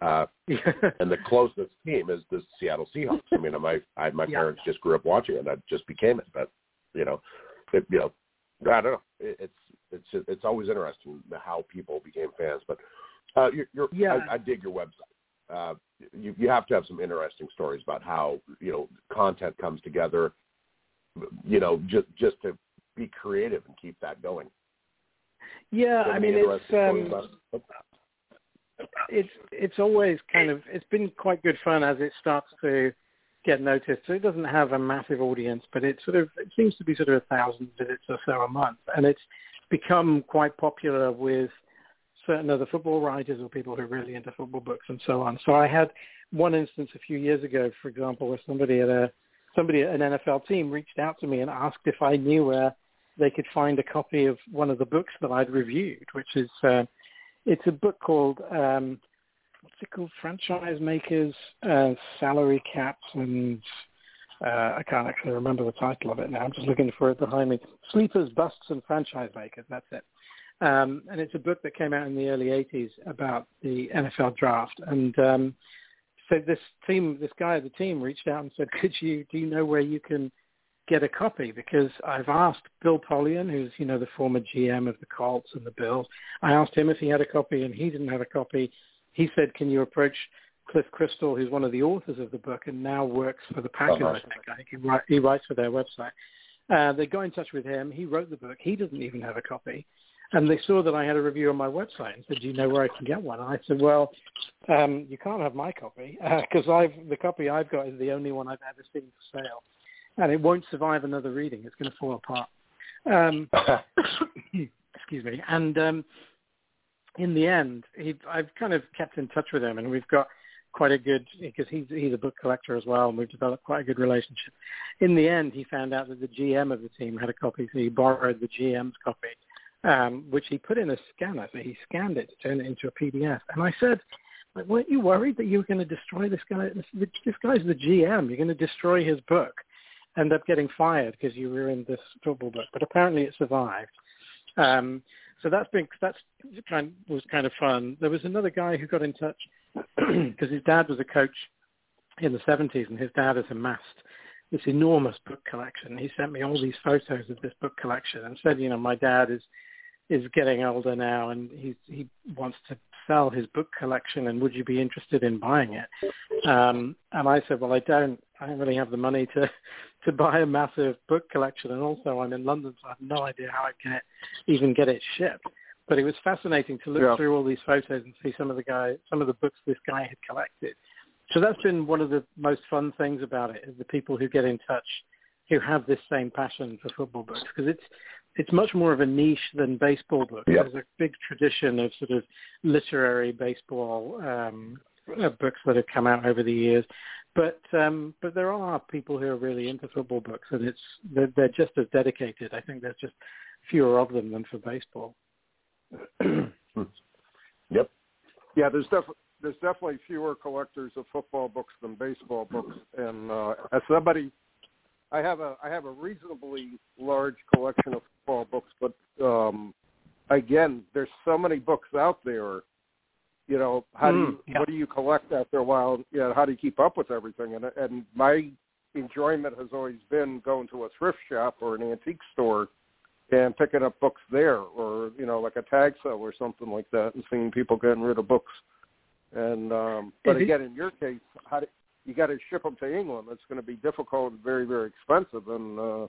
Uh, and the closest team is the Seattle Seahawks. I mean, my I, my Yeah. parents just grew up watching it, and I just became it. But you know, it, you know, I don't know. It, it's it's it's always interesting how people became fans. But uh, you're, you're Yeah. I, I dig your website. Uh, you you have to have some interesting stories about how you know content comes together. You know, just just to be creative and keep that going. Yeah, I mean it's um, it's it's always kind of it's been quite good fun as it starts to get noticed. So it doesn't have a massive audience, but it sort of it seems to be sort of a thousand visits or so a month, and it's become quite popular with certain other football writers or people who are really into football books and so on. So I had one instance a few years ago, for example, where somebody at a somebody at an NFL team reached out to me and asked if I knew where they could find a copy of one of the books that I'd reviewed, which is uh, it's a book called um, what's it called? Franchise Makers, uh, Salary Caps, and uh, I can't actually remember the title of it now. I'm just looking for it behind me. Sleepers, Busts, and Franchise Makers. That's it. Um, and it's a book that came out in the early 80s about the NFL draft. And um, so this team, this guy at the team reached out and said, could you, do you know where you can get a copy? Because I've asked Bill Polian, who's, you know, the former GM of the Colts and the Bills. I asked him if he had a copy and he didn't have a copy. He said, can you approach Cliff Christl, who's one of the authors of the book and now works for the Packers, Uh-huh. I think. I think he, write, he writes for their website. Uh, they got in touch with him. He wrote the book. He doesn't even have a copy. And they saw that I had a review on my website and said, "Do you know where I can get one?" And I said, "Well, um, you can't have my copy because I've the copy I've got is the only one I've ever seen for sale, and it won't survive another reading. It's going to fall apart." Um, excuse me. And um, in the end, he, I've kind of kept in touch with him, and we've got quite a good because he's he's a book collector as well, and we've developed quite a good relationship. In the end, he found out that the GM of the team had a copy, so he borrowed the GM's copy, um, which he put in a scanner. So he scanned it to turn it into a PDF. And I said, like, weren't you worried that you were going to destroy this guy? This, this guy's the GM. You're going to destroy his book. End up getting fired because you ruined this football book. But apparently it survived. Um, so that's been that's kind was kind of fun. There was another guy who got in touch because his dad was a coach in the 70s, and his dad has amassed this enormous book collection. He sent me all these photos of this book collection and said, you know, my dad is is getting older now, and he he wants to sell his book collection, and would you be interested in buying it? Um, and I said, well, I don't, I don't really have the money to to buy a massive book collection, and also I'm in London, so I have no idea how I can even get it shipped. But it was fascinating to look Yeah. through all these photos and see some of the guy, some of the books this guy had collected. So that's been one of the most fun things about it is the people who get in touch who have this same passion for football books because it's it's much more of a niche than baseball books. Yep. There's a big tradition of sort of literary baseball um, uh, books that have come out over the years, but um, but there are people who are really into football books, and it's they're, they're just as dedicated. I think there's just fewer of them than for baseball. Yep. Yeah, there's definitely there's definitely fewer collectors of football books than baseball books, and uh, as somebody, I have a I have a reasonably large collection of football books, but um, again, there's so many books out there. You know, how do Mm, you yeah. what do you collect after a while? You know, how do you keep up with everything? And and my enjoyment has always been going to a thrift shop or an antique store and picking up books there, or you know, like a tag sale or something like that, and seeing people getting rid of books. And um, but again, in your case, how do, you got to ship them to England? It's going to be difficult, and very very expensive, and uh,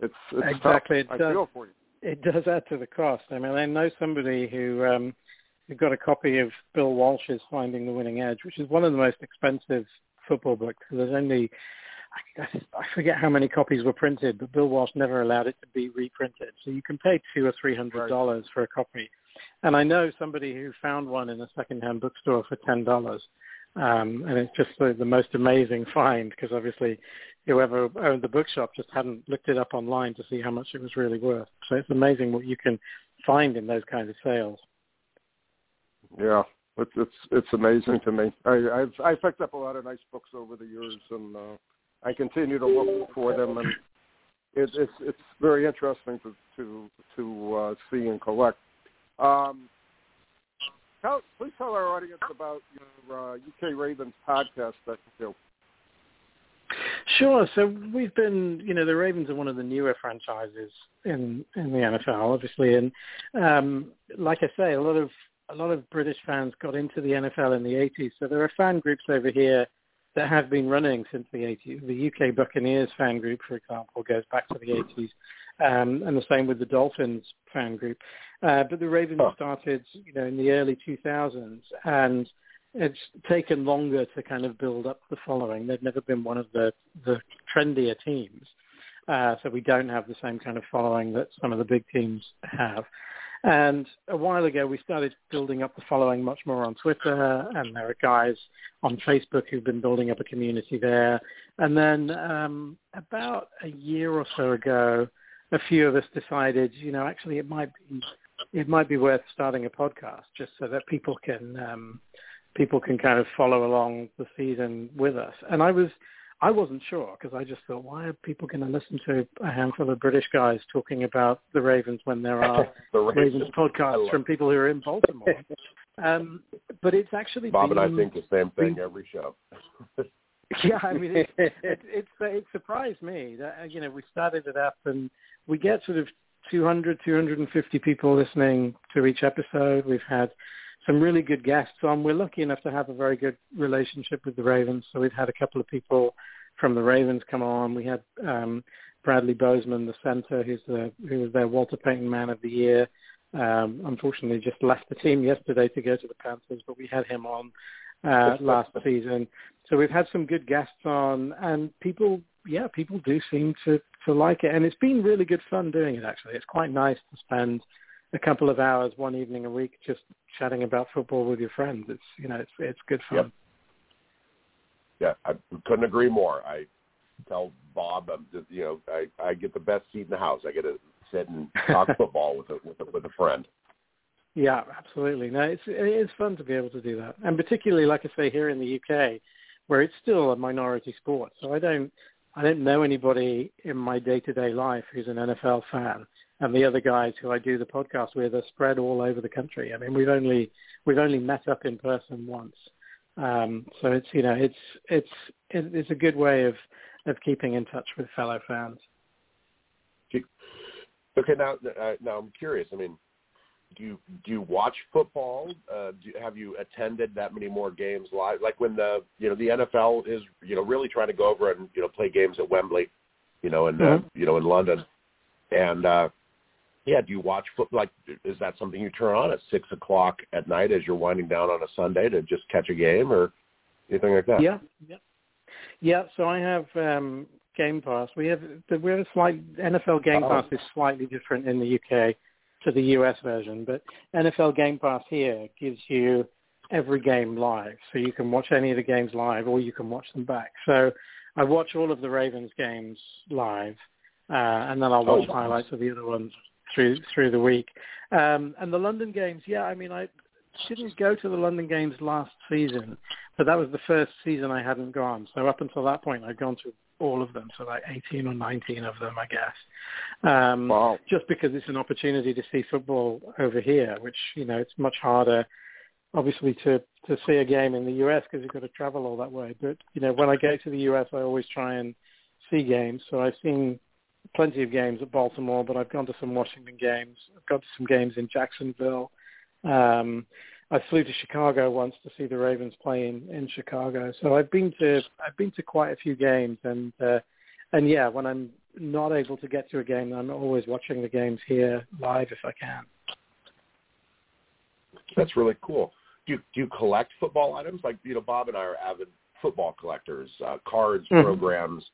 it's, it's Exactly, Tough. it I does. feel for you. It does add to the cost. I mean, I know somebody who um, who got a copy of Bill Walsh's Finding the Winning Edge, which is one of the most expensive football books. There's only I, I forget how many copies were printed, but Bill Walsh never allowed it to be reprinted. So you can pay two or three hundred dollars for a copy. And I know somebody who found one in a secondhand bookstore for ten dollars. Um, and it's just the, the most amazing find because obviously whoever owned the bookshop just hadn't looked it up online to see how much it was really worth. So it's amazing what you can find in those kinds of sales. Yeah, it's it's it's amazing to me. I I've I've picked up a lot of nice books over the years, and uh, I continue to look for them. And it, it's it's very interesting to to to uh, see and collect. Um, tell, please tell our audience about your uh, UK Ravens podcast that you do. Sure. So we've been, you know, the Ravens are one of the newer franchises in in the NFL, obviously, and um, like I say, a lot of a lot of British fans got into the NFL in the 80s. So there are fan groups over here that have been running since the 80s. The UK Buccaneers fan group, for example, goes back to the 80s, um, and the same with the Dolphins fan group. Uh, but the Ravens oh. started, you know, in the early 2000s, and it's taken longer to kind of build up the following. They've never been one of the the trendier teams, uh, so we don't have the same kind of following that some of the big teams have. And a while ago, we started building up the following much more on Twitter, and there are guys on Facebook who've been building up a community there. And then um, about a year or so ago, a few of us decided, you know, actually it might be it might be worth starting a podcast just so that people can um, people can kind of follow along the season with us. And I was I wasn't sure because I just thought, why are people going to listen to a handful of British guys talking about the Ravens when there are the Ravens, Ravens podcasts from people who are in Baltimore? um, but it's actually Bob been, and I think the same thing been, every show. yeah, I mean, it, it, it's it surprised me that uh, you know we started it up and we get sort of 200, 250 people listening to each episode. We've had some really good guests on. We're lucky enough to have a very good relationship with the Ravens, so we've had a couple of people from the Ravens come on. We had um, Bradley Bozeman, the center, who's the who was their Walter Payton Man of the Year. Um, unfortunately, just left the team yesterday to go to the Panthers, but we had him on uh, last season. So we've had some good guests on, and people, yeah, people do seem to to like it, and it's been really good fun doing it. Actually, it's quite nice to spend a couple of hours one evening a week just chatting about football with your friends. It's you know it's it's good fun. Yep. Yeah, I couldn't agree more. I tell Bob, I'm just, you know, I I get the best seat in the house. I get to sit and talk football with a with a, with a friend. Yeah, absolutely. No, it's it is fun to be able to do that, and particularly like I say here in the UK, where it's still a minority sport. So I don't I don't know anybody in my day to day life who's an NFL fan and the other guys who I do the podcast with are spread all over the country. I mean, we've only we've only met up in person once, um, so it's you know it's it's it's a good way of of keeping in touch with fellow fans. Okay, now uh, now I'm curious. I mean, do you do you watch football? Uh, do, have you attended that many more games live? Like when the you know the NFL is you know really trying to go over and you know play games at Wembley, you know, and uh, mm-hmm. uh, you know in London, and uh, yeah, do you watch football? Like, is that something you turn on at six o'clock at night as you're winding down on a Sunday to just catch a game or anything like that? Yeah, yeah, yeah. So I have um, Game Pass. We have the we have a slight NFL Game oh. Pass is slightly different in the UK to the US version, but NFL Game Pass here gives you every game live, so you can watch any of the games live or you can watch them back. So I watch all of the Ravens games live, uh, and then I'll watch oh, highlights of the other ones through through the week. Um, and the London games, yeah, I mean, I didn't go to the London games last season, but that was the first season I hadn't gone. So up until that point, I'd gone to all of them, so like 18 or 19 of them, I guess. Um, wow. Just because it's an opportunity to see football over here, which you know it's much harder, obviously, to to see a game in the US because you've got to travel all that way. But you know, when I go to the US, I always try and see games. So I've seen plenty of games at Baltimore, but I've gone to some Washington games. I've gone to some games in Jacksonville. Um, I flew to Chicago once to see the Ravens play in, in Chicago. So I've been to I've been to quite a few games, and uh, and yeah, when I'm not able to get to a game, I'm always watching the games here live if I can. That's really cool. Do you, do you collect football items? Like you know, Bob and I are avid football collectors, uh, cards, mm-hmm. programs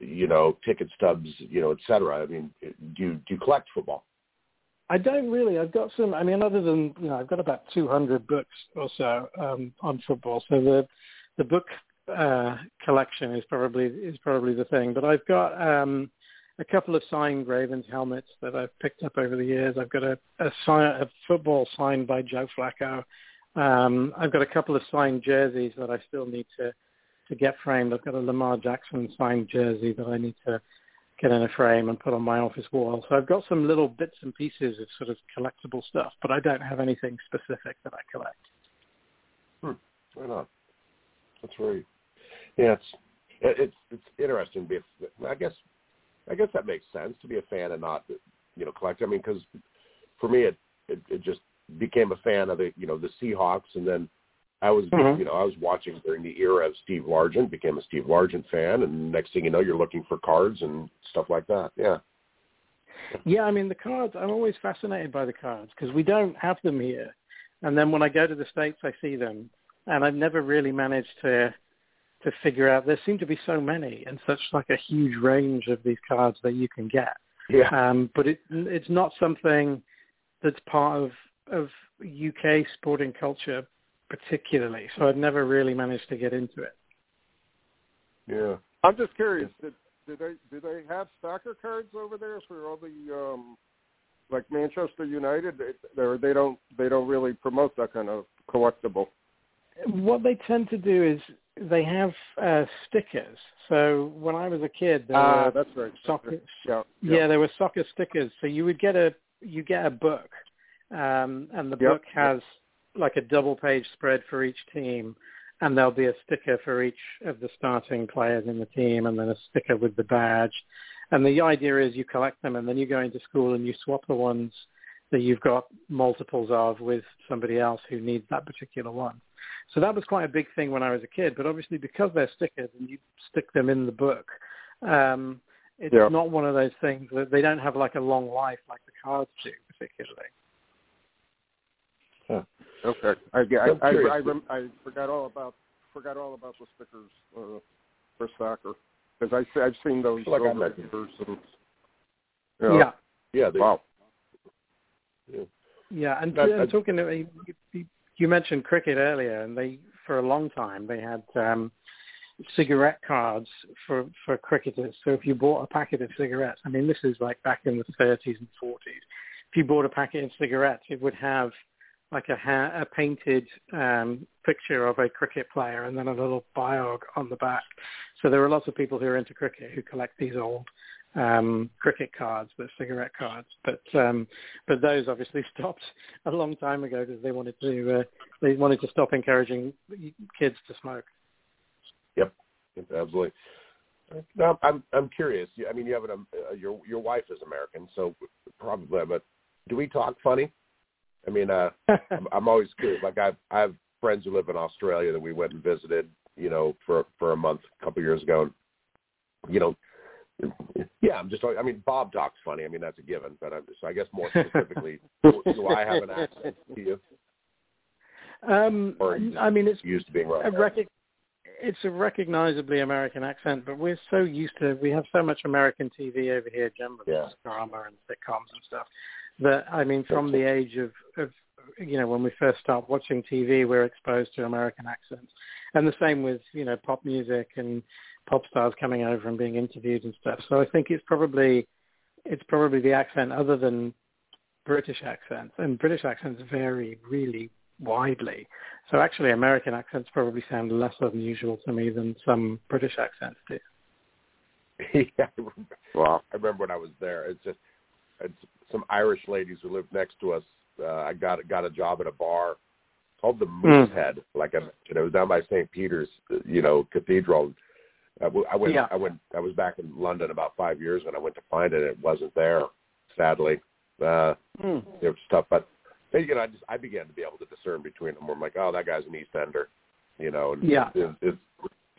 you know, ticket stubs, you know, et cetera. I mean, do you, do you collect football? I don't really. I've got some. I mean, other than you know, I've got about 200 books or so um, on football. So the the book uh, collection is probably is probably the thing. But I've got um, a couple of signed Ravens helmets that I've picked up over the years. I've got a a, sign, a football signed by Joe Flacco. Um, I've got a couple of signed jerseys that I still need to to get framed. I've got a Lamar Jackson signed jersey that I need to get in a frame and put on my office wall. So I've got some little bits and pieces of sort of collectible stuff, but I don't have anything specific that I collect. Hmm. Right on. That's right. Yeah, it's it's it's interesting. To be a, I guess I guess that makes sense to be a fan and not you know collect. I mean, because for me, it, it it just became a fan of the you know the Seahawks, and then I was mm-hmm. you know I was watching during the era of Steve Largent, became a Steve Largent fan, and next thing you know, you're looking for cards and stuff like that. Yeah. Yeah, I mean the cards. I'm always fascinated by the cards because we don't have them here, and then when I go to the states, I see them, and I've never really managed to to figure out. There seem to be so many and such like a huge range of these cards that you can get. Yeah. Um, but it it's not something that's part of of UK sporting culture particularly. So I'd never really managed to get into it. Yeah, I'm just curious. Did did they do they have soccer cards over there for all the um like Manchester United? They, they don't they don't really promote that kind of collectible. What they tend to do is they have uh, stickers. So when I was a kid, there ah, were that's right. Soccer, yeah, yeah. yeah, there were soccer stickers. So you would get a you get a book, um, and the yep. book has like a double page spread for each team, and there'll be a sticker for each of the starting players in the team, and then a sticker with the badge. And the idea is you collect them, and then you go into school and you swap the ones that you've got multiples of with somebody else who needs that particular one. So that was quite a big thing when I was a kid. But obviously, because they're stickers and you stick them in the book, um, it's yeah. not one of those things that they don't have like a long life like the cards do, particularly. Huh. Okay, I I, I, I, I forgot all about forgot all about the stickers uh, for soccer. Because I I've seen those like over stickers and you know, yeah. Yeah. They, wow. Yeah. Yeah and, that, and talking to you, you mentioned cricket earlier and they for a long time they had um cigarette cards for for cricketers. So if you bought a packet of cigarettes I mean this is like back in the 30s and 40s if you bought a packet of cigarettes it would have like a, ha- a painted um, picture of a cricket player and then a little biog on the back. So there are lots of people who are into cricket who collect these old um, cricket cards, the cigarette cards. But um, but those obviously stopped a long time ago because they wanted to uh, they wanted to stop encouraging kids to smoke. Yep, absolutely. Now, I'm I'm curious. I mean, you have an um, your your wife is American, so probably. But do we talk funny? I mean, uh, I'm, I'm always curious. Like I, I have friends who live in Australia that we went and visited, you know, for for a month a couple of years ago. And, you know, yeah, I'm just. I mean, Bob talks funny. I mean, that's a given. But I'm just. I guess more specifically, do, do I have an accent to you? Um, I mean, it's used to being a rec- It's a recognizably American accent, but we're so used to. We have so much American TV over here, generally, yeah. drama and sitcoms and stuff that I mean, from the age of, of you know when we first start watching TV, we're exposed to American accents, and the same with you know pop music and pop stars coming over and being interviewed and stuff. So I think it's probably it's probably the accent other than British accents, and British accents vary really widely. So actually, American accents probably sound less unusual to me than some British accents do. yeah, well, I remember when I was there. It's just some Irish ladies who lived next to us. Uh, I got got a job at a bar called the Moosehead. Mm. Like I mentioned, it was down by St. Peter's, you know, Cathedral. I, I went. Yeah. I went. I was back in London about five years when I went to find it. It wasn't there, sadly. Uh, mm. It was tough, but you know, I just I began to be able to discern between them. I'm like, oh, that guy's an East Ender, you know. And yeah. It, it's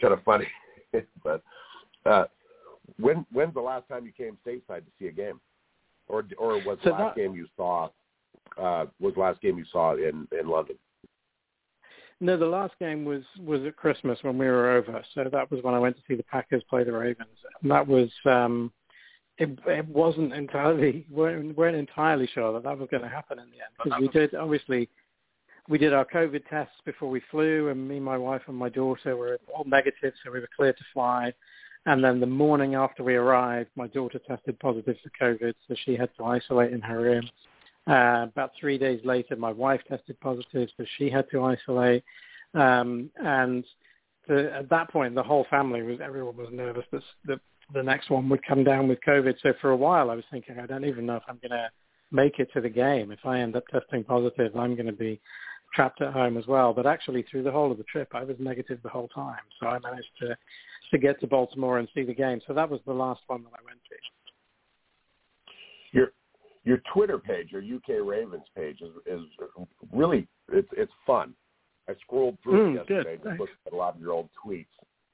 kind of funny, but uh, when when's the last time you came stateside to see a game? Or or was so the last that, game you saw uh, was the last game you saw in in London? No, the last game was was at Christmas when we were over. So that was when I went to see the Packers play the Ravens. And that was um, it, it wasn't entirely weren't, weren't entirely sure that that was going to happen in the end because we did obviously we did our COVID tests before we flew, and me, my wife, and my daughter were all negative, so we were clear to fly. And then the morning after we arrived, my daughter tested positive for COVID, so she had to isolate in her room. Uh, about three days later, my wife tested positive, so she had to isolate. Um, and the, at that point, the whole family was everyone was nervous that, that the next one would come down with COVID. So for a while, I was thinking, I don't even know if I'm going to make it to the game. If I end up testing positive, I'm going to be trapped at home as well. But actually, through the whole of the trip, I was negative the whole time. So I managed to to get to Baltimore and see the game. So that was the last one that I went to. Your your Twitter page, your UK Ravens page, is is really it's it's fun. I scrolled through mm, it yesterday and looked at a lot of your old tweets.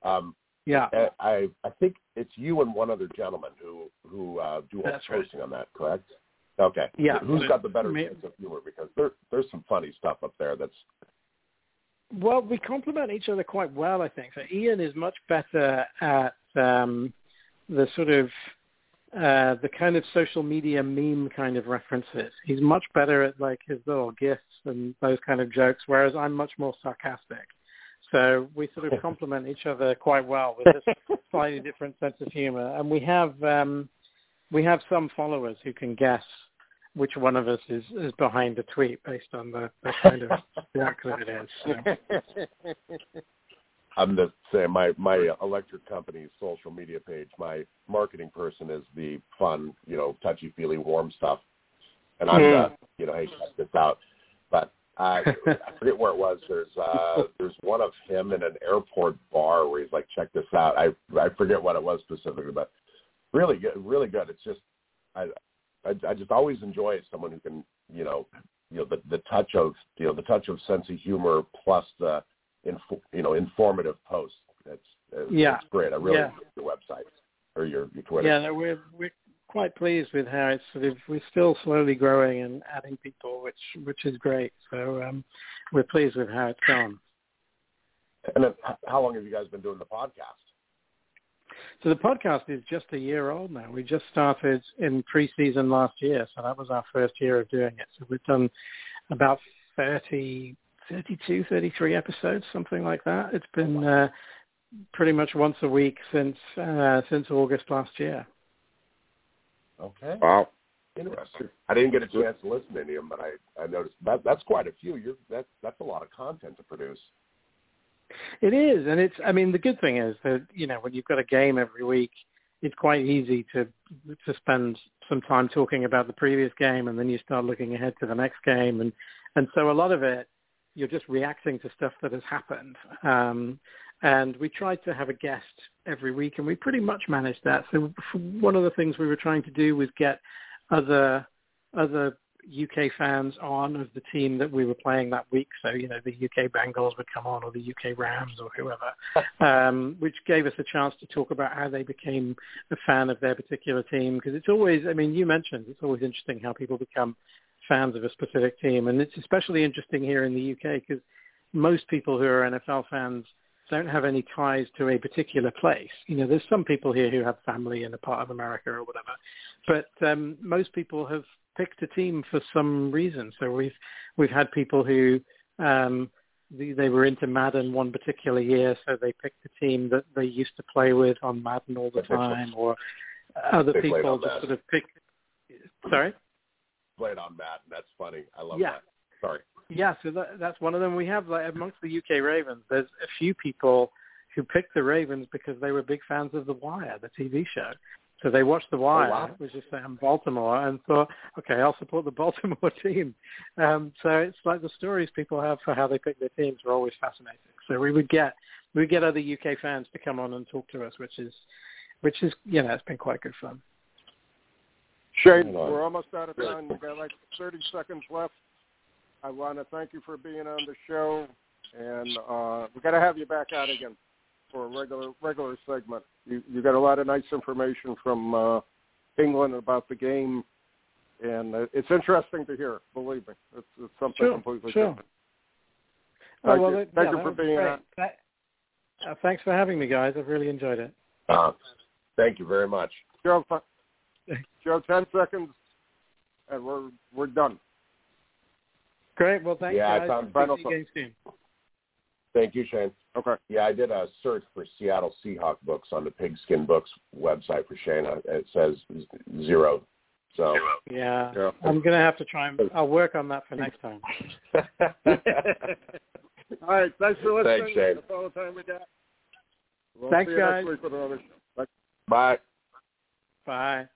Um, yeah, I I think it's you and one other gentleman who who uh, do all the posting right. on that. Correct? Okay. Yeah. Who's got the better me, sense of humor? Because there there's some funny stuff up there that's. Well, we complement each other quite well, I think. So Ian is much better at um, the sort of uh, the kind of social media meme kind of references. He's much better at like his little gifts and those kind of jokes, whereas I'm much more sarcastic. So we sort of complement each other quite well with this slightly different sense of humor. And we have um, we have some followers who can guess which one of us is, is behind the tweet based on the, the kind of work that it is. So. I'm the saying My my electric company's social media page. My marketing person is the fun, you know, touchy feely, warm stuff, and I'm Mm. the, you know, hey, check this out. But uh, I forget where it was. There's uh, there's one of him in an airport bar where he's like, check this out. I I forget what it was specifically, but really good, really good. It's just I I, I just always enjoy someone who can, you know, you know the the touch of you know the touch of sense of humor plus the info, you know informative posts. That's, it's Yeah. it's great. I really Yeah. like your website or your your Twitter. Yeah, no, we're we're quite pleased with how it's sort of we're still slowly growing and adding people, which which is great. So um, we're pleased with how it's gone. And then, how long have you guys been doing the podcast? So the podcast is just a year old now. We just started in pre-season last year, so that was our first year of doing it. So we've done about 30, 32, 33 episodes, something like that. It's been uh, pretty much once a week since uh, since August last year. Okay. Wow. Interesting. I didn't get a chance to listen to any of them, but I I noticed that that's quite a few. You're that's that's a lot of content to produce. It is, and it's. I mean, the good thing is that you know when you've got a game every week, it's quite easy to to spend some time talking about the previous game, and then you start looking ahead to the next game, and and so a lot of it you're just reacting to stuff that has happened. Um, and we tried to have a guest every week, and we pretty much managed that. So one of the things we were trying to do was get other other UK fans on of the team that we were playing that week. So, you know, the UK Bengals would come on or the UK Rams or whoever, um, which gave us a chance to talk about how they became a fan of their particular team. Because it's always, I mean, you mentioned, it's always interesting how people become fans of a specific team. And it's especially interesting here in the UK because most people who are NFL fans don't have any ties to a particular place. You know, there's some people here who have family in a part of America or whatever, but um, most people have picked a team for some reason. So we've we've had people who um, they, they were into Madden one particular year, so they picked a team that they used to play with on Madden all the time, or other They people just sort of pick. Sorry. Played on Madden. That's funny. I love Yeah. that. Sorry. Yeah, so that, that's one of them. We have like amongst the UK Ravens, there's a few people who picked the Ravens because they were big fans of The Wire, the TV show. So they watched The Wire, wow. which is set in Baltimore, and thought, okay, I'll support the Baltimore team. Um, so it's like the stories people have for how they pick their teams are always fascinating. So we would get we would get other UK fans to come on and talk to us, which is which is you know it's been quite good fun. Shane, we're almost out of time. We've got like 30 seconds left. I want to thank you for being on the show, and uh, we got to have you back out again for a regular regular segment. You you got a lot of nice information from uh, England about the game, and uh, it's interesting to hear. Believe me, it's, it's something Sure, completely sure. different. Oh, Thank well, you. that- Thank yeah, you for being on. That- uh, thanks for having me, guys. I've really enjoyed it. Uh, thank you very much. Joe, Joe, 10 seconds, and we're we're done. Great. Well, thanks, Yeah, I guys. found See final you again soon. Thank you, Shane. Okay. Yeah, I did a search for Seattle Seahawk books on the Pigskin Books website for Shane. Uh, It says zero. So Yeah, Yeah. I'm gonna have to try and I'll work on that for next time. All right. Thanks for listening. Thanks, Shane. That's all the time we got. We'll Thanks, see you guys. Next week with another show. Bye. Bye. Bye.